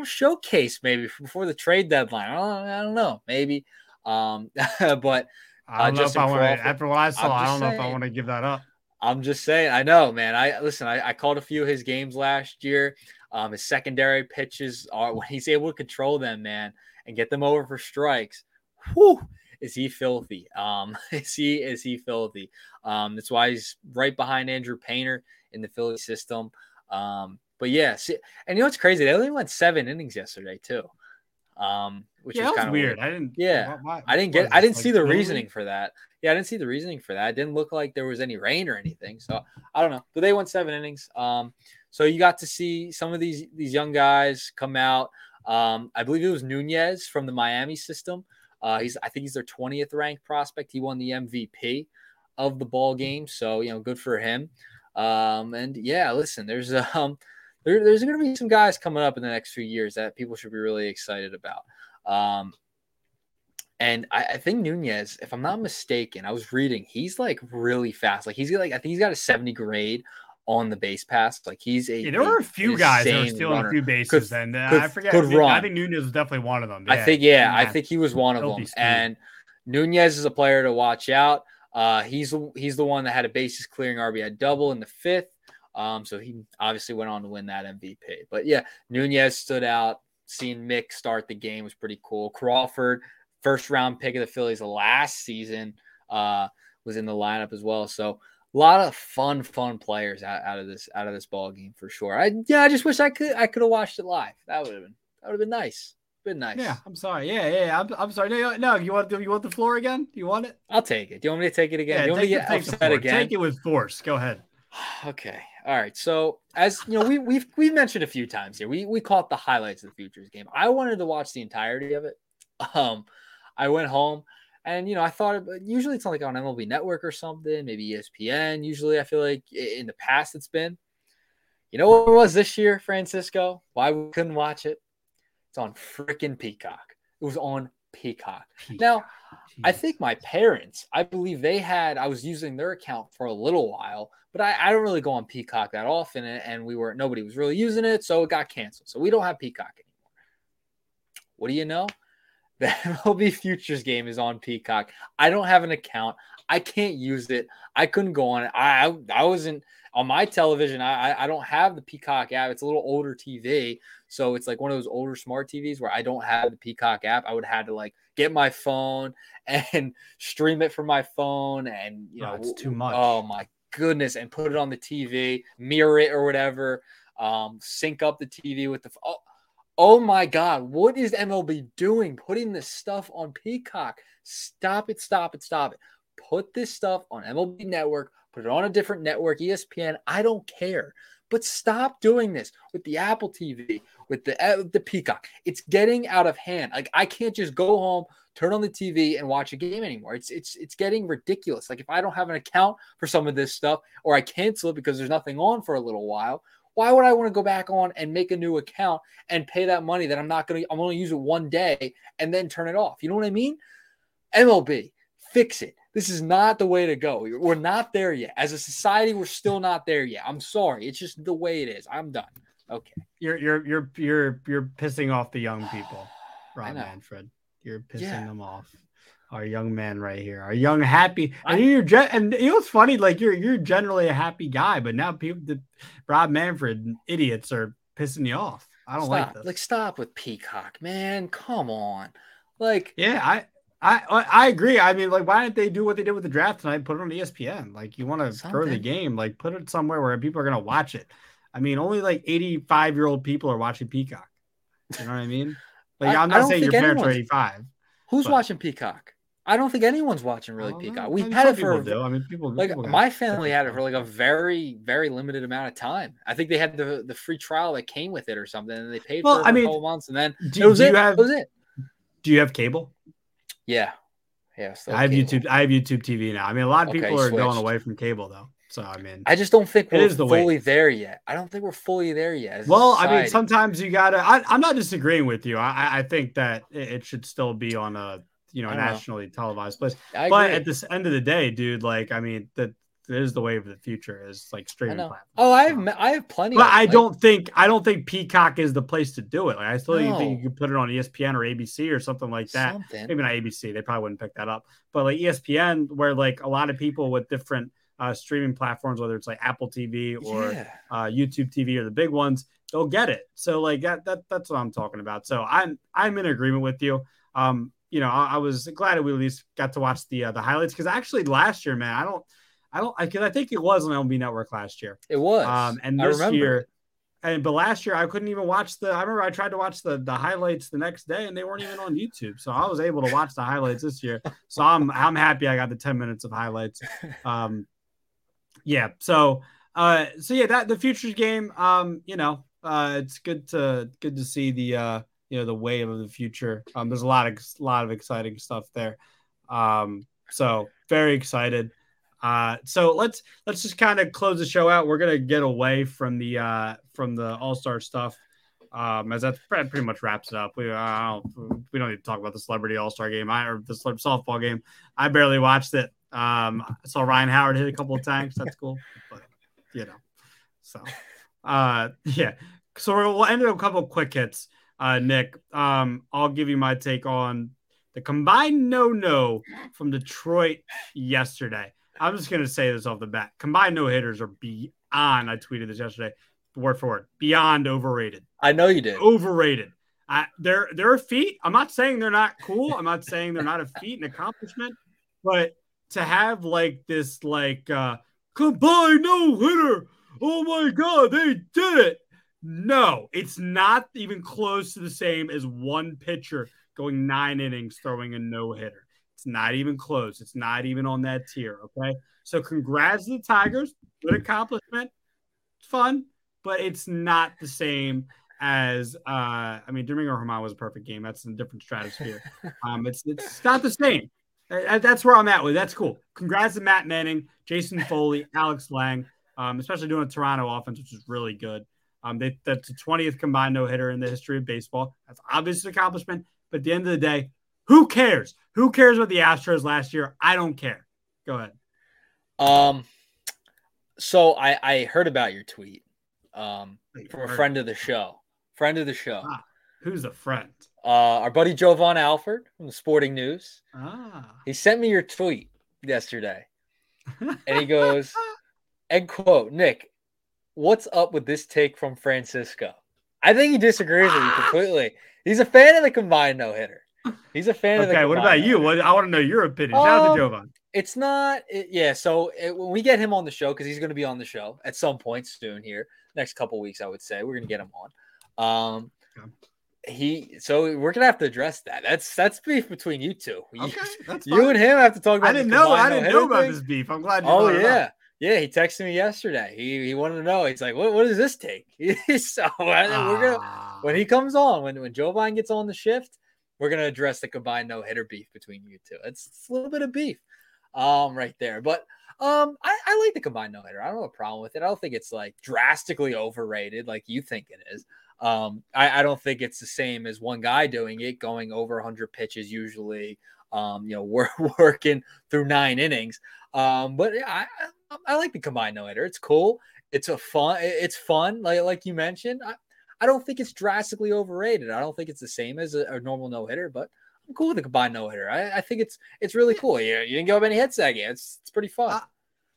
Showcase maybe before the trade deadline. I don't, I don't know, maybe. Um, but I don't uh, know if I want to. After what I saw, I don't saying, know if I want to give that up. I'm just saying. I know, man. I listen. I, I called a few of his games last year. Um, his secondary pitches are when he's able to control them, man, and get them over for strikes. Whew, is he filthy? Um, is he is he filthy? Um, that's why he's right behind Andrew Painter in the Philly system. Um, but yeah, see, and you know what's crazy? They only went seven innings yesterday too. Um, which yeah, is kind of weird. weird. I didn't. Yeah, why, why, I didn't get. I didn't like see the reasoning for that. Yeah, I didn't see the reasoning for that. It didn't look like there was any rain or anything. So I don't know. But they went seven innings. Um, so you got to see some of these these young guys come out. Um, I believe it was Nunez from the Miami system. Uh, he's I think he's their 20th ranked prospect. He won the MVP of the ball game. So you know, good for him. Um, and yeah, listen, there's um there, there's going to be some guys coming up in the next few years that people should be really excited about. Um, and I, I, think Nunez, if I'm not mistaken, I was reading, he's like really fast. Like he's like, I think he's got a 70 grade on the base pass. Like he's a. Yeah, there were a few guys that were stealing runner. a few bases, could, and uh, could, I forget. Could I, think, run. I think Nunez was definitely one of them. Yeah. I think, yeah, I think he was one of them. And Nunez is a player to watch out. Uh, he's he's the one that had a bases clearing RBI double in the fifth. Um, so he obviously went on to win that MVP. But yeah, Nunez stood out. Seeing Mick start the game was pretty cool. Crawford, first round pick of the Phillies last season, uh, was in the lineup as well. So a lot of fun, fun players out, out of this out of this ball game for sure. I yeah, I just wish I could I could have watched it live. That would have been that would have been nice. Been nice. Yeah, I'm sorry. Yeah, yeah, yeah. I'm, I'm sorry. No, no, you want the, you want the floor again? You want it? I'll take it. Do you want me to take it again? Yeah, Do you want me to get the upset floor. again? Take it with force. Go ahead. Okay. All right. So as you know, we, we've we've mentioned a few times here. We we call it the highlights of the futures game. I wanted to watch the entirety of it. Um, I went home and you know I thought it, usually it's on like on MLB Network or something, maybe ESPN. Usually I feel like in the past it's been. You know what it was this year, Francisco? Why we couldn't watch it? It's on freaking Peacock. It was on Peacock. Now, I think my parents, I believe they had, I was using their account for a little while, but I, I don't really go on Peacock that often. And, and we were, nobody was really using it. So it got canceled. So we don't have Peacock anymore. What do you know? The MLB Futures game is on Peacock. I don't have an account. I can't use it. I couldn't go on it. I, I, I wasn't on my television. I, I, don't have the Peacock app. It's a little older TV. So it's like one of those older smart TVs where I don't have the Peacock app. I would have had to like get my phone and stream it from my phone and you Oh, know it's too much. Oh my goodness, and put it on the TV, mirror it or whatever, um, sync up the TV with the oh, oh my god, what is MLB doing? Putting this stuff on Peacock. Stop it, stop it, stop it. Put this stuff on MLB Network, put it on a different network, ESPN. I don't care. But stop doing this with the Apple TV, with the uh, the Peacock. It's getting out of hand. Like I can't just go home, turn on the TV, and watch a game anymore. It's it's it's getting ridiculous. Like if I don't have an account for some of this stuff, or I cancel it because there's nothing on for a little while, why would I want to go back on and make a new account and pay that money that I'm not gonna I'm gonna use it one day and then turn it off? You know what I mean? MLB, fix it. This is not the way to go. We're not there yet. As a society, we're still not there yet. I'm sorry. It's just the way it is. I'm done. Okay. You're you're you're you're you're pissing off the young people, I Rob. Manfred. You're pissing Yeah. them off. Our young man right here, our young happy, I- and you're and it was funny? Like you're you're generally a happy guy, but now people, the Rob Manfred idiots are pissing you off. I don't like stop. this. Like, stop with Peacock, man. Come on. Like, Yeah, I, I, I agree. I mean, like, why didn't they do what they did with the draft tonight? Put it on ESPN. Like, you want to grow the game, like, put it somewhere where people are gonna watch it. I mean, only like eighty-five year old people are watching Peacock. You know what I mean? Like, I- I'm not saying your parents are eighty-five. who's But- watching Peacock? I don't think anyone's watching really oh, Peacock. We've mean, had it for people do. I mean, people like people my family had it for like a very very limited amount of time. I think they had the the free trial that came with it or something, and they paid Well, for it I mean, a couple months, and then Do, it was do it. you have That was it. Do you have cable? Yeah, yeah. I have cable. YouTube. I have YouTube TV now. I mean, a lot of Okay, people are going away from cable though. So I mean, I just don't think we're the way. fully there yet. I don't think we're fully there yet. Well, I mean, sometimes you gotta. I, I'm not disagreeing with you. I, I- I think that it, it should still be on a you know don't know. nationally televised place. I But agree. at this end of the day, dude, like I mean, that is the wave of the future is like streaming platforms. Oh, I have I have plenty. But of I like- don't think I don't think Peacock is the place to do it. Like I still think you could put it on ESPN or ABC or something like that. Something. Maybe not ABC. They probably wouldn't pick that up. But like ESPN, where like a lot of people with different uh, streaming platforms, whether it's like Apple TV or yeah. uh, YouTube TV or the big ones, they'll get it. So like that, that that's what I'm talking about. So I'm I'm in agreement with you. Um, you know, I, I was glad that we at least got to watch the uh, the highlights because actually last year, man, I don't, I don't, because I, think it was on MLB Network last year. It was. Um, and this year, and but last year I couldn't even watch the. I remember I tried to watch the the highlights the next day, and they weren't even on YouTube. So I was able to watch the highlights this year. So I'm I'm happy I got the 10 minutes of highlights. Um, yeah. So uh, so yeah, that the futures game. Um, you know, uh, it's good to good to see the uh, you know, the wave of the future. Um, there's a lot of lot of exciting stuff there. Um, so very excited. Uh, so let's let's just kind of close the show out. We're gonna get away from the uh, from the All Star stuff, um, as that pretty much wraps it up. We don't, we don't need to talk about the Celebrity All Star game I, or the softball game. I barely watched it. Um, I saw Ryan Howard hit a couple of tanks. That's cool, but you know, so uh, yeah. So we'll end it with a couple quick hits. Uh, Nick, um, I'll give you my take on the combined no no from Detroit yesterday. I'm just gonna say this off the bat. Combined no hitters are beyond. I tweeted this yesterday, word for word, beyond overrated. I know you did. Overrated. I, they're they're a feat. I'm not saying they're not cool. I'm not saying they're not a feat and accomplishment, but to have like this like uh combined no hitter. Oh my god, they did it. No, it's not even close to the same as one pitcher going nine innings throwing a no hitter. It's not even close. It's not even on that tier. Okay. So congrats to the Tigers. Good accomplishment. It's fun, but it's not the same as uh I mean Domingo Germán was a perfect game. That's in a different stratosphere. um it's it's not the same. Uh, that's where I'm at with. That's cool. Congrats to Matt Manning, Jason Foley, Alex Lange, um, especially doing a Toronto offense, which is really good. Um, they, that's the 20th combined no hitter in the history of baseball. That's obvious accomplishment. But at the end of the day, who cares? Who cares about the Astros last year? I don't care. Go ahead. Um, so I I heard about your tweet um from a friend of the show, friend of the show. Ah, who's a friend? Uh, our buddy Jovan Alford from the Sporting News. Ah, He sent me your tweet yesterday, and he goes, "End quote, Nick, what's up with this take from Francisco?" I think he disagrees with you completely. He's a fan of the combined no hitter. He's a fan of the. okay. What about you? What I want to know your opinion. Shout out Um, to Jovan. It's not, it, yeah. So it, when we get him on the show, because he's going to be on the show at some point soon here, next couple weeks, I would say we're going to get him on. Um, Okay. he, so we're gonna have to address that. That's that's beef between you two. You- Okay, that's you and him have to talk about. I didn't know. I didn't know about thing. this beef. I'm glad you. Oh yeah, yeah. He texted me yesterday. He he wanted to know. He's like, what what does this take? so I- we're gonna Ah. when he comes on, when when Jovan gets on the shift, we're gonna address the combined no hitter beef between you two. It's, it's a little bit of beef, um, right there. But um, I, I like the combined no hitter. I don't have a problem with it. I don't think it's like drastically overrated like you think it is. Um, I, I don't think it's the same as one guy doing it, going over 100 pitches usually. Um, you know, we're working through nine innings. Um, but yeah, I, I, I like the combined no hitter. It's cool. It's a fun. It's fun. Like like you mentioned. I, I don't think it's drastically overrated. I don't think it's the same as a, a normal no hitter, but I'm cool with the combined no hitter. I, I think it's it's really cool. You, you didn't give up any hits that game. It's it's pretty fun. Uh,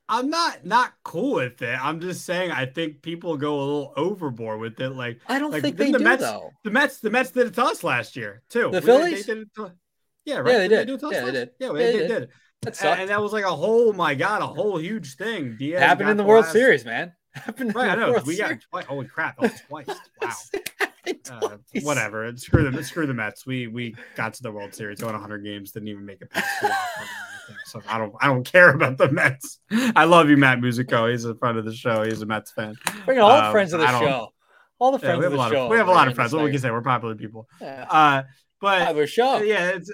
I'm not not cool with it. I'm just saying I think people go a little overboard with it. Like I don't like, think they didn't do the Mets- though. the Mets, the Mets did it to us last year too. The We- Phillies? They, did it to, yeah, right. they Didn't did. it Yeah, they did. Yeah, Yeah, they, they did. did. That And, that was like a whole my god, a whole huge thing. Diaz Happened in the World last- Series, man. Happened Right, I know. World We got twice. Holy crap, twice. Wow. Uh, whatever. Screw the screw the Mets. We we got to the World Series, won 100 games, didn't even make it past the wild card or anything. So I don't I don't care about the Mets. I love you, Matt Musico. He's a friend of the show. He's a Mets fan. Bring all the Um, friends of the show. All the Yeah, friends we have of a the lot show. of we have a lot of friends. What we can say, we're popular people. Yeah. Uh, but Have a show. yeah, it's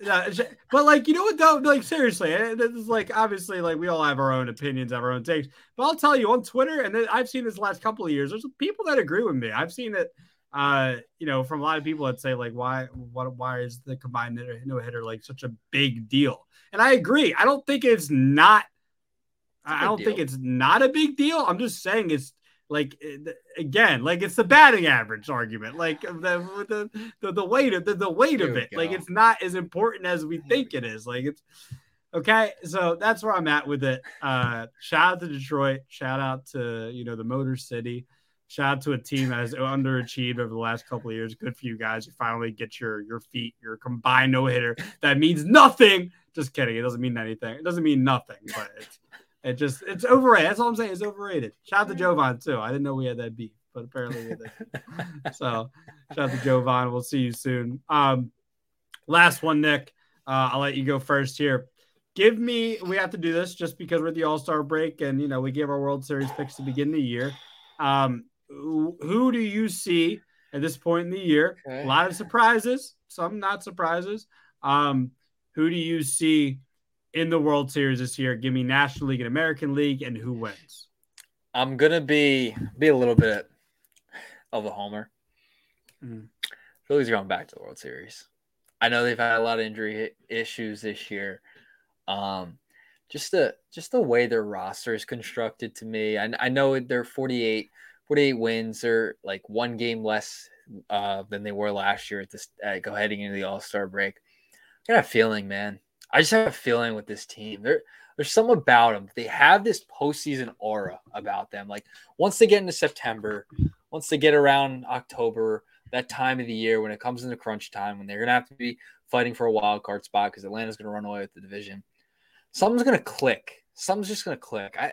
yeah, but like you know what though, like seriously, eh, this is like obviously like we all have our own opinions, have our own takes. But I'll tell you on Twitter, and then I've seen this last couple of years. There's people that agree with me. I've seen it, uh, you know, from a lot of people that say like, why, what, why is the combined no hitter like such a big deal? And I agree. I don't think it's not. a I don't think it's not a big deal. I'm just saying it's like eh, again, like it's the batting average argument, like the the the, the weight of the, the weight of it. Like it's not as important as we think it is. Like it's okay. So that's where I'm at with it. Uh, shout out to Detroit. Shout out to you know the Motor City. Shout out to a team that has underachieved over the last couple of years. Good for you guys. You finally get your your feet, your combined no hitter. That means nothing. Just kidding. It doesn't mean anything. It doesn't mean nothing, but it's it just it's overrated. That's all I'm saying. It's overrated. Shout out to Jovan too. I didn't know we had that beef, but apparently we beef. So shout out to Jovan. We'll see you soon. Um, last one, Nick. Uh, I'll let you go first here. Give me. We have to do this just because we're at the All Star break, and you know we gave our World Series picks to begin the year. Um, who, who do you see at this point in the year? Okay. A lot of surprises, some not surprises. Um, who do you see in the World Series this year? Give me National League and American League, and who wins? I'm gonna be be a little bit of a homer. Mm. Phillies are going back to the World Series. I know they've had a lot of injury issues this year. Um, just the just the way their roster is constructed to me. I, I know they're 48, 48 wins. They're like one game less uh, than they were last year at this uh, go heading into the All Star break. I got a feeling, man. I just have a feeling with this team. There, there's something about them. They have this postseason aura about them. Like once they get into September, once they get around October, that time of the year when it comes into crunch time, when they're gonna have to be fighting for a wild card spot because Atlanta's gonna run away with the division, something's gonna click. Something's just gonna click. I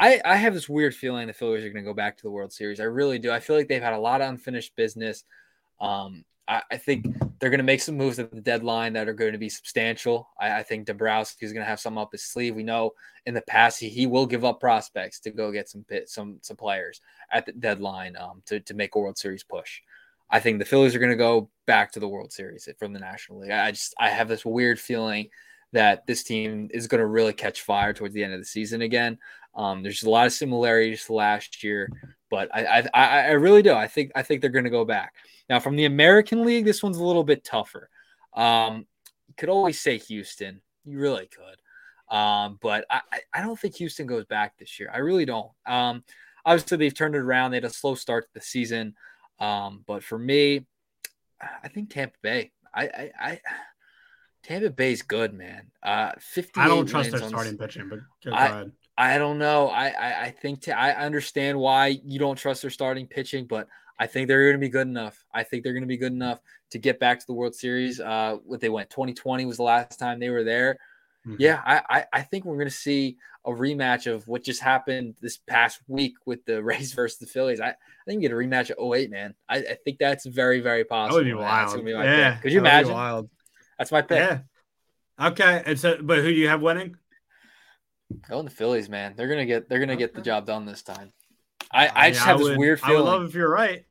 I, I have this weird feeling the Phillies are going to go back to the World Series. I really do. I feel like they've had a lot of unfinished business. Um, I, think they're going to make some moves at the deadline that are going to be substantial. I, I think Dombrowski is going to have some up his sleeve. We know in the past he, he will give up prospects to go get some some some players at the deadline um, to to make a World Series push. I think the Phillies are going to go back to the World Series from the National League. I just I have this weird feeling that this team is going to really catch fire towards the end of the season again. Um, there's a lot of similarities to last year, but I, I, I really do. I think I think they're going to go back. Now from the American League, this one's a little bit tougher. Um, you could always say Houston. You really could. Um, but I, I don't think Houston goes back this year. I really don't. Um, obviously they've turned it around. They had a slow start to the season. Um, but for me, I think Tampa Bay. I, I, I Tampa Bay's good, man. Uh, 50. I don't trust their starting pitching, but go I, ahead. I don't know. I, I, I think t- I understand why you don't trust their starting pitching, but I think they're going to be good enough. I think they're going to be good enough to get back to the World Series. Uh, what they went 2020 was the last time they were there. Mm-hmm. Yeah, I, I, I think we're going to see a rematch of what just happened this past week with the Rays versus the Phillies. I, I think you get a rematch at 08, man. I, I think that's very, very possible. That would be wild. Be yeah. Pick. Could you imagine? Wild. That's my pick. Yeah. Okay. And so, but who do you have winning? Going the Phillies, man. They're gonna get. They're gonna get the job done this time. I, I, I just have I this would, weird feeling. I would love if you're right.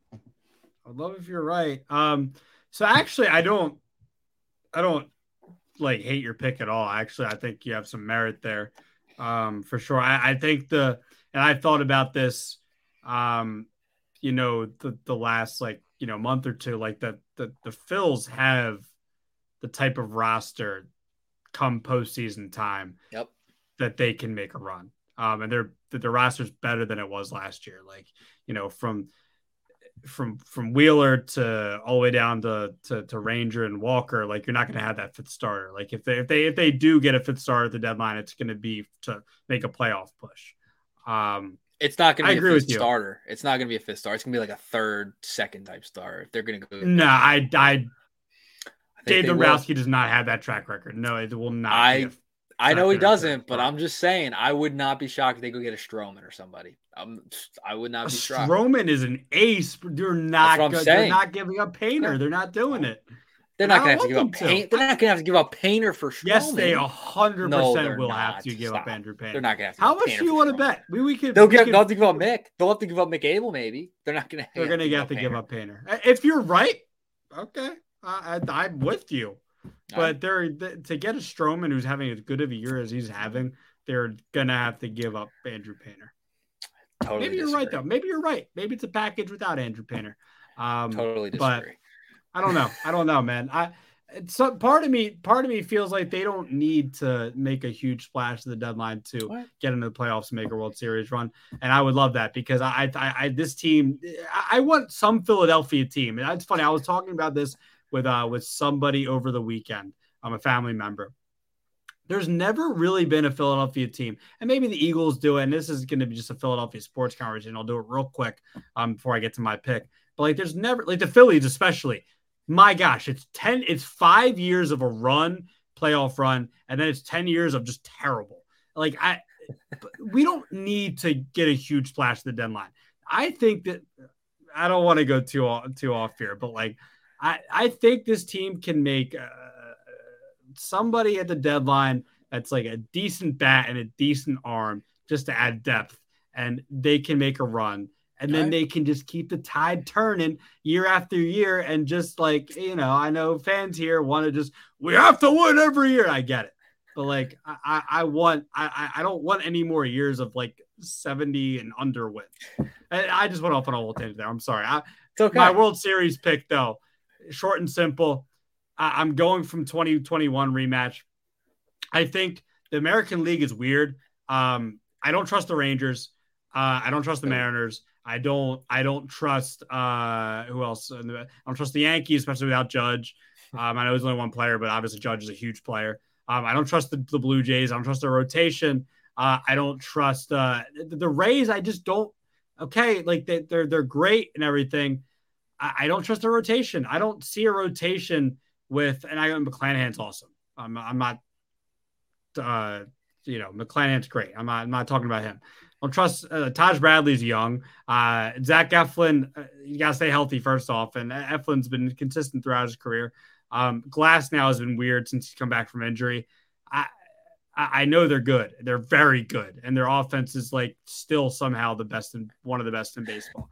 I'd love if you're right. Um. So actually, I don't. I don't like hate your pick at all. Actually, I think you have some merit there, um, for sure. I, I think the and I thought about this, um, you know, the the last like you know month or two, like that the the Phils have the type of roster come postseason time. Yep. That they can make a run. Um, and they're the, the roster's better than it was last year. Like, you know, from from from Wheeler to all the way down to, to to, Ranger and Walker, like you're not going to have that fifth starter. Like if they if they if they do get a fifth starter at the deadline, it's going to be to make a playoff push. Um, it's not going to be a fifth starter. It's not going to be a fifth star. It's going to be like a third, second type star. If they're going to go, no, I I Dave Dombrowski does not have that track record. No, it will not. I I know he doesn't, but I'm just saying I would not be shocked if they go get a Stroman or somebody. Um, I would not be shocked. Stroman is an ace. They're not. Good. They're not giving up Painter. They're not doing it. They're not going to have to give up paint. They're not going to have to give up Painter for Stroman. Yes, they hundred percent will not. have to give Stop. up Andrew Painter. They're not going to have to. How much do you want to bet? We, we could. They'll we get. They'll have to give up Mick. They'll have to give up Mick Abel. Maybe they're not going to. They're going to have to give up Painter. If you're right, okay. I, I, am with you. But they're to get a Stroman who's having as good of a year as he's having, they're gonna have to give up Andrew Painter. Totally Maybe you're disagree. right though. Maybe you're right. Maybe it's a package without Andrew Painter. Um, totally disagree. But I don't know. I don't know, man. I so part of me, part of me feels like they don't need to make a huge splash at the deadline to what? get into the playoffs and make a World Series run. And I would love that because I, I, I this team, I want some Philadelphia team. And it's funny. I was talking about this with uh with somebody over the weekend. I'm a family member. There's never really been a Philadelphia team, and maybe the Eagles do it. And this is going to be just a Philadelphia sports conversation. I'll do it real quick um, before I get to my pick. But like, there's never like the Phillies, especially. My gosh, it's ten. It's five years of a run, playoff run, and then it's ten years of just terrible. Like I, we don't need to get a huge splash the deadline. I think that I don't want to go too too off here, but like I, I think this team can make uh, somebody at the deadline that's like a decent bat and a decent arm just to add depth, and they can make a run. And then right. they can just keep the tide turning year after year. And just like, you know, I know fans here want to just, we have to win every year. I get it. But like, I, I want, I, I don't want any more years of like 70 and under win. I, I just went off on a whole tangent there. I'm sorry. I, it's okay. My World Series pick, though, short and simple. I, am going from 2021 rematch. I think the American League is weird. Um, I don't trust the Rangers. Uh, I don't trust the Mariners. I don't. I don't trust. Uh, who else? I don't trust the Yankees, especially without Judge. Um, I know there's only one player, but obviously Judge is a huge player. Um, I don't trust the, the, Blue Jays. I don't trust their rotation. Uh, I don't trust uh, the, the Rays. I just don't. Okay, like they, they're they're great and everything. I, I don't trust a rotation. I don't see a rotation with, and I got McClanahan's awesome. I'm, I'm not, uh, you know, McClanahan's great. I'm not, I'm not talking about him, don't trust uh, Taj Bradley's young. Uh, Zach Eflin, uh, you gotta stay healthy first off, and Eflin's been consistent throughout his career. Um, Glasnow has been weird since he's come back from injury. I I know they're good. They're very good, and their offense is like still somehow the best in one of the best in baseball.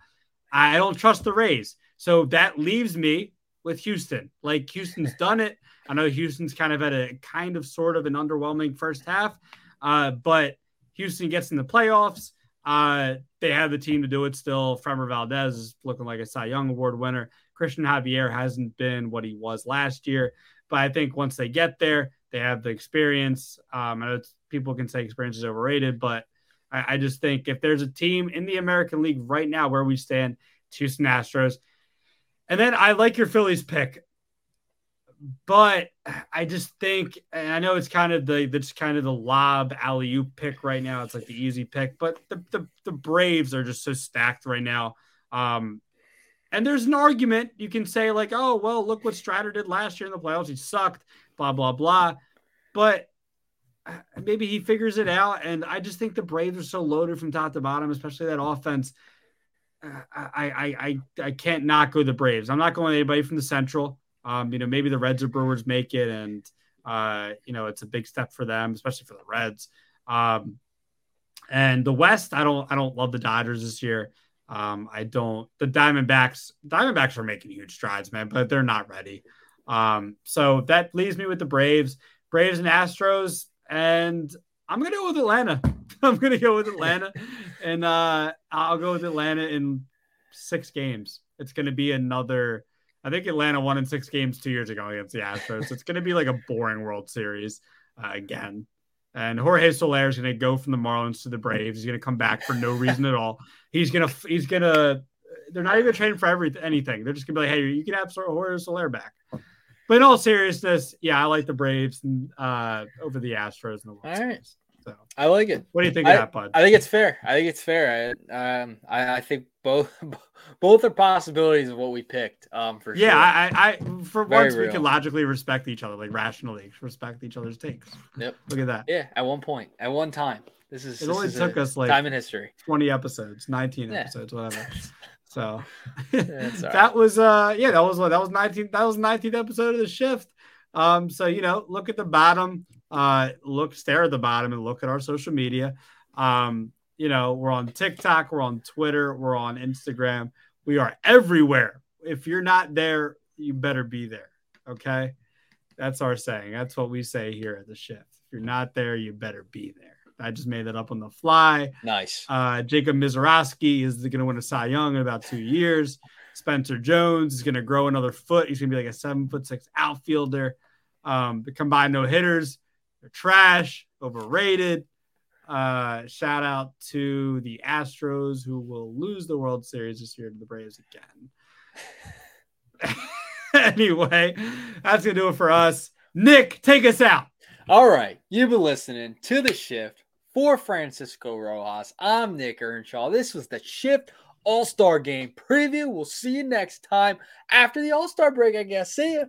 I don't trust the Rays, so that leaves me with Houston. Like Houston's done it. I know Houston's kind of had a kind of sort of an underwhelming first half, uh, but Houston gets in the playoffs. Uh, they have the team to do it still. Framber Valdez is looking like a Cy Young Award winner. Cristian Javier hasn't been what he was last year, but I think once they get there, they have the experience. Um, I know people can say experience is overrated, but I, I, just think if there's a team in the American League right now where we stand, Houston Astros. And then I like your Phillies pick, but I just think, and I know it's kind of the that's kind of the lob alley oop pick right now. It's like the easy pick, but the, the the Braves are just so stacked right now. Um, and there's an argument you can say like, oh well, look what Strider did last year in the playoffs. He sucked, blah blah blah. But uh, maybe he figures it out. And I just think the Braves are so loaded from top to bottom, especially that offense. I I I I can't not go the Braves. I'm not going anybody from the Central. Um, you know, maybe the Reds or Brewers make it, and uh, you know, it's a big step for them, especially for the Reds. Um, and the West, I don't I don't love the Dodgers this year. Um, I don't. The Diamondbacks, Diamondbacks are making huge strides, man, but they're not ready. Um, so that leaves me with the Braves, Braves and Astros, and I'm gonna go with Atlanta. I'm gonna go with Atlanta, and uh, I'll go with Atlanta in six games. It's gonna be another. I think Atlanta won in six games two years ago against the Astros. it's gonna be like a boring World Series uh, again. And Jorge Soler is going to go from the Marlins to the Braves. He's going to come back for no reason at all. He's going to he's to. They're not even trading for every anything. They're just going to be like, hey, you can have Jorge Soler back. But in all seriousness, yeah, I like the Braves and, uh, over the Astros in the World all Series. Right. So I like it. What do you think I, of that, Bud? I think it's fair. I think it's fair. I um I, I think both both are possibilities of what we picked. Um for yeah, sure. I, I for Very once real. we can logically respect each other, like rationally respect each other's takes. Yep. Look at that. Yeah, at one point, at one time. This is it this only is took us like time in history. 20 episodes, 19 yeah. episodes, whatever. So that was uh yeah, that was what that was 19 that was 19th episode of the shift. Um, so you know, look at the bottom, uh, look, stare at the bottom, and look at our social media. Um, you know, we're on TikTok, we're on Twitter, we're on Instagram, we are everywhere. If you're not there, you better be there. Okay, that's our saying. That's what we say here at the shift. If you're not there, you better be there. I just made that up on the fly. Nice. Uh, Jacob Misiorowski is going to win a Cy Young in about two years. Spencer Jones is going to grow another foot. He's going to be like a seven foot six outfielder. Um, the combined no hitters, they're trash, overrated. Uh, shout out to the Astros who will lose the World Series this year to the Braves again. anyway, that's going to do it for us. Nick, take us out. All right. You've been listening to The Shift for Francisco Rojas. I'm Nick Earnshaw. This was The Shift all Star Game preview. We'll see you next time after the All Star break, I guess. See ya.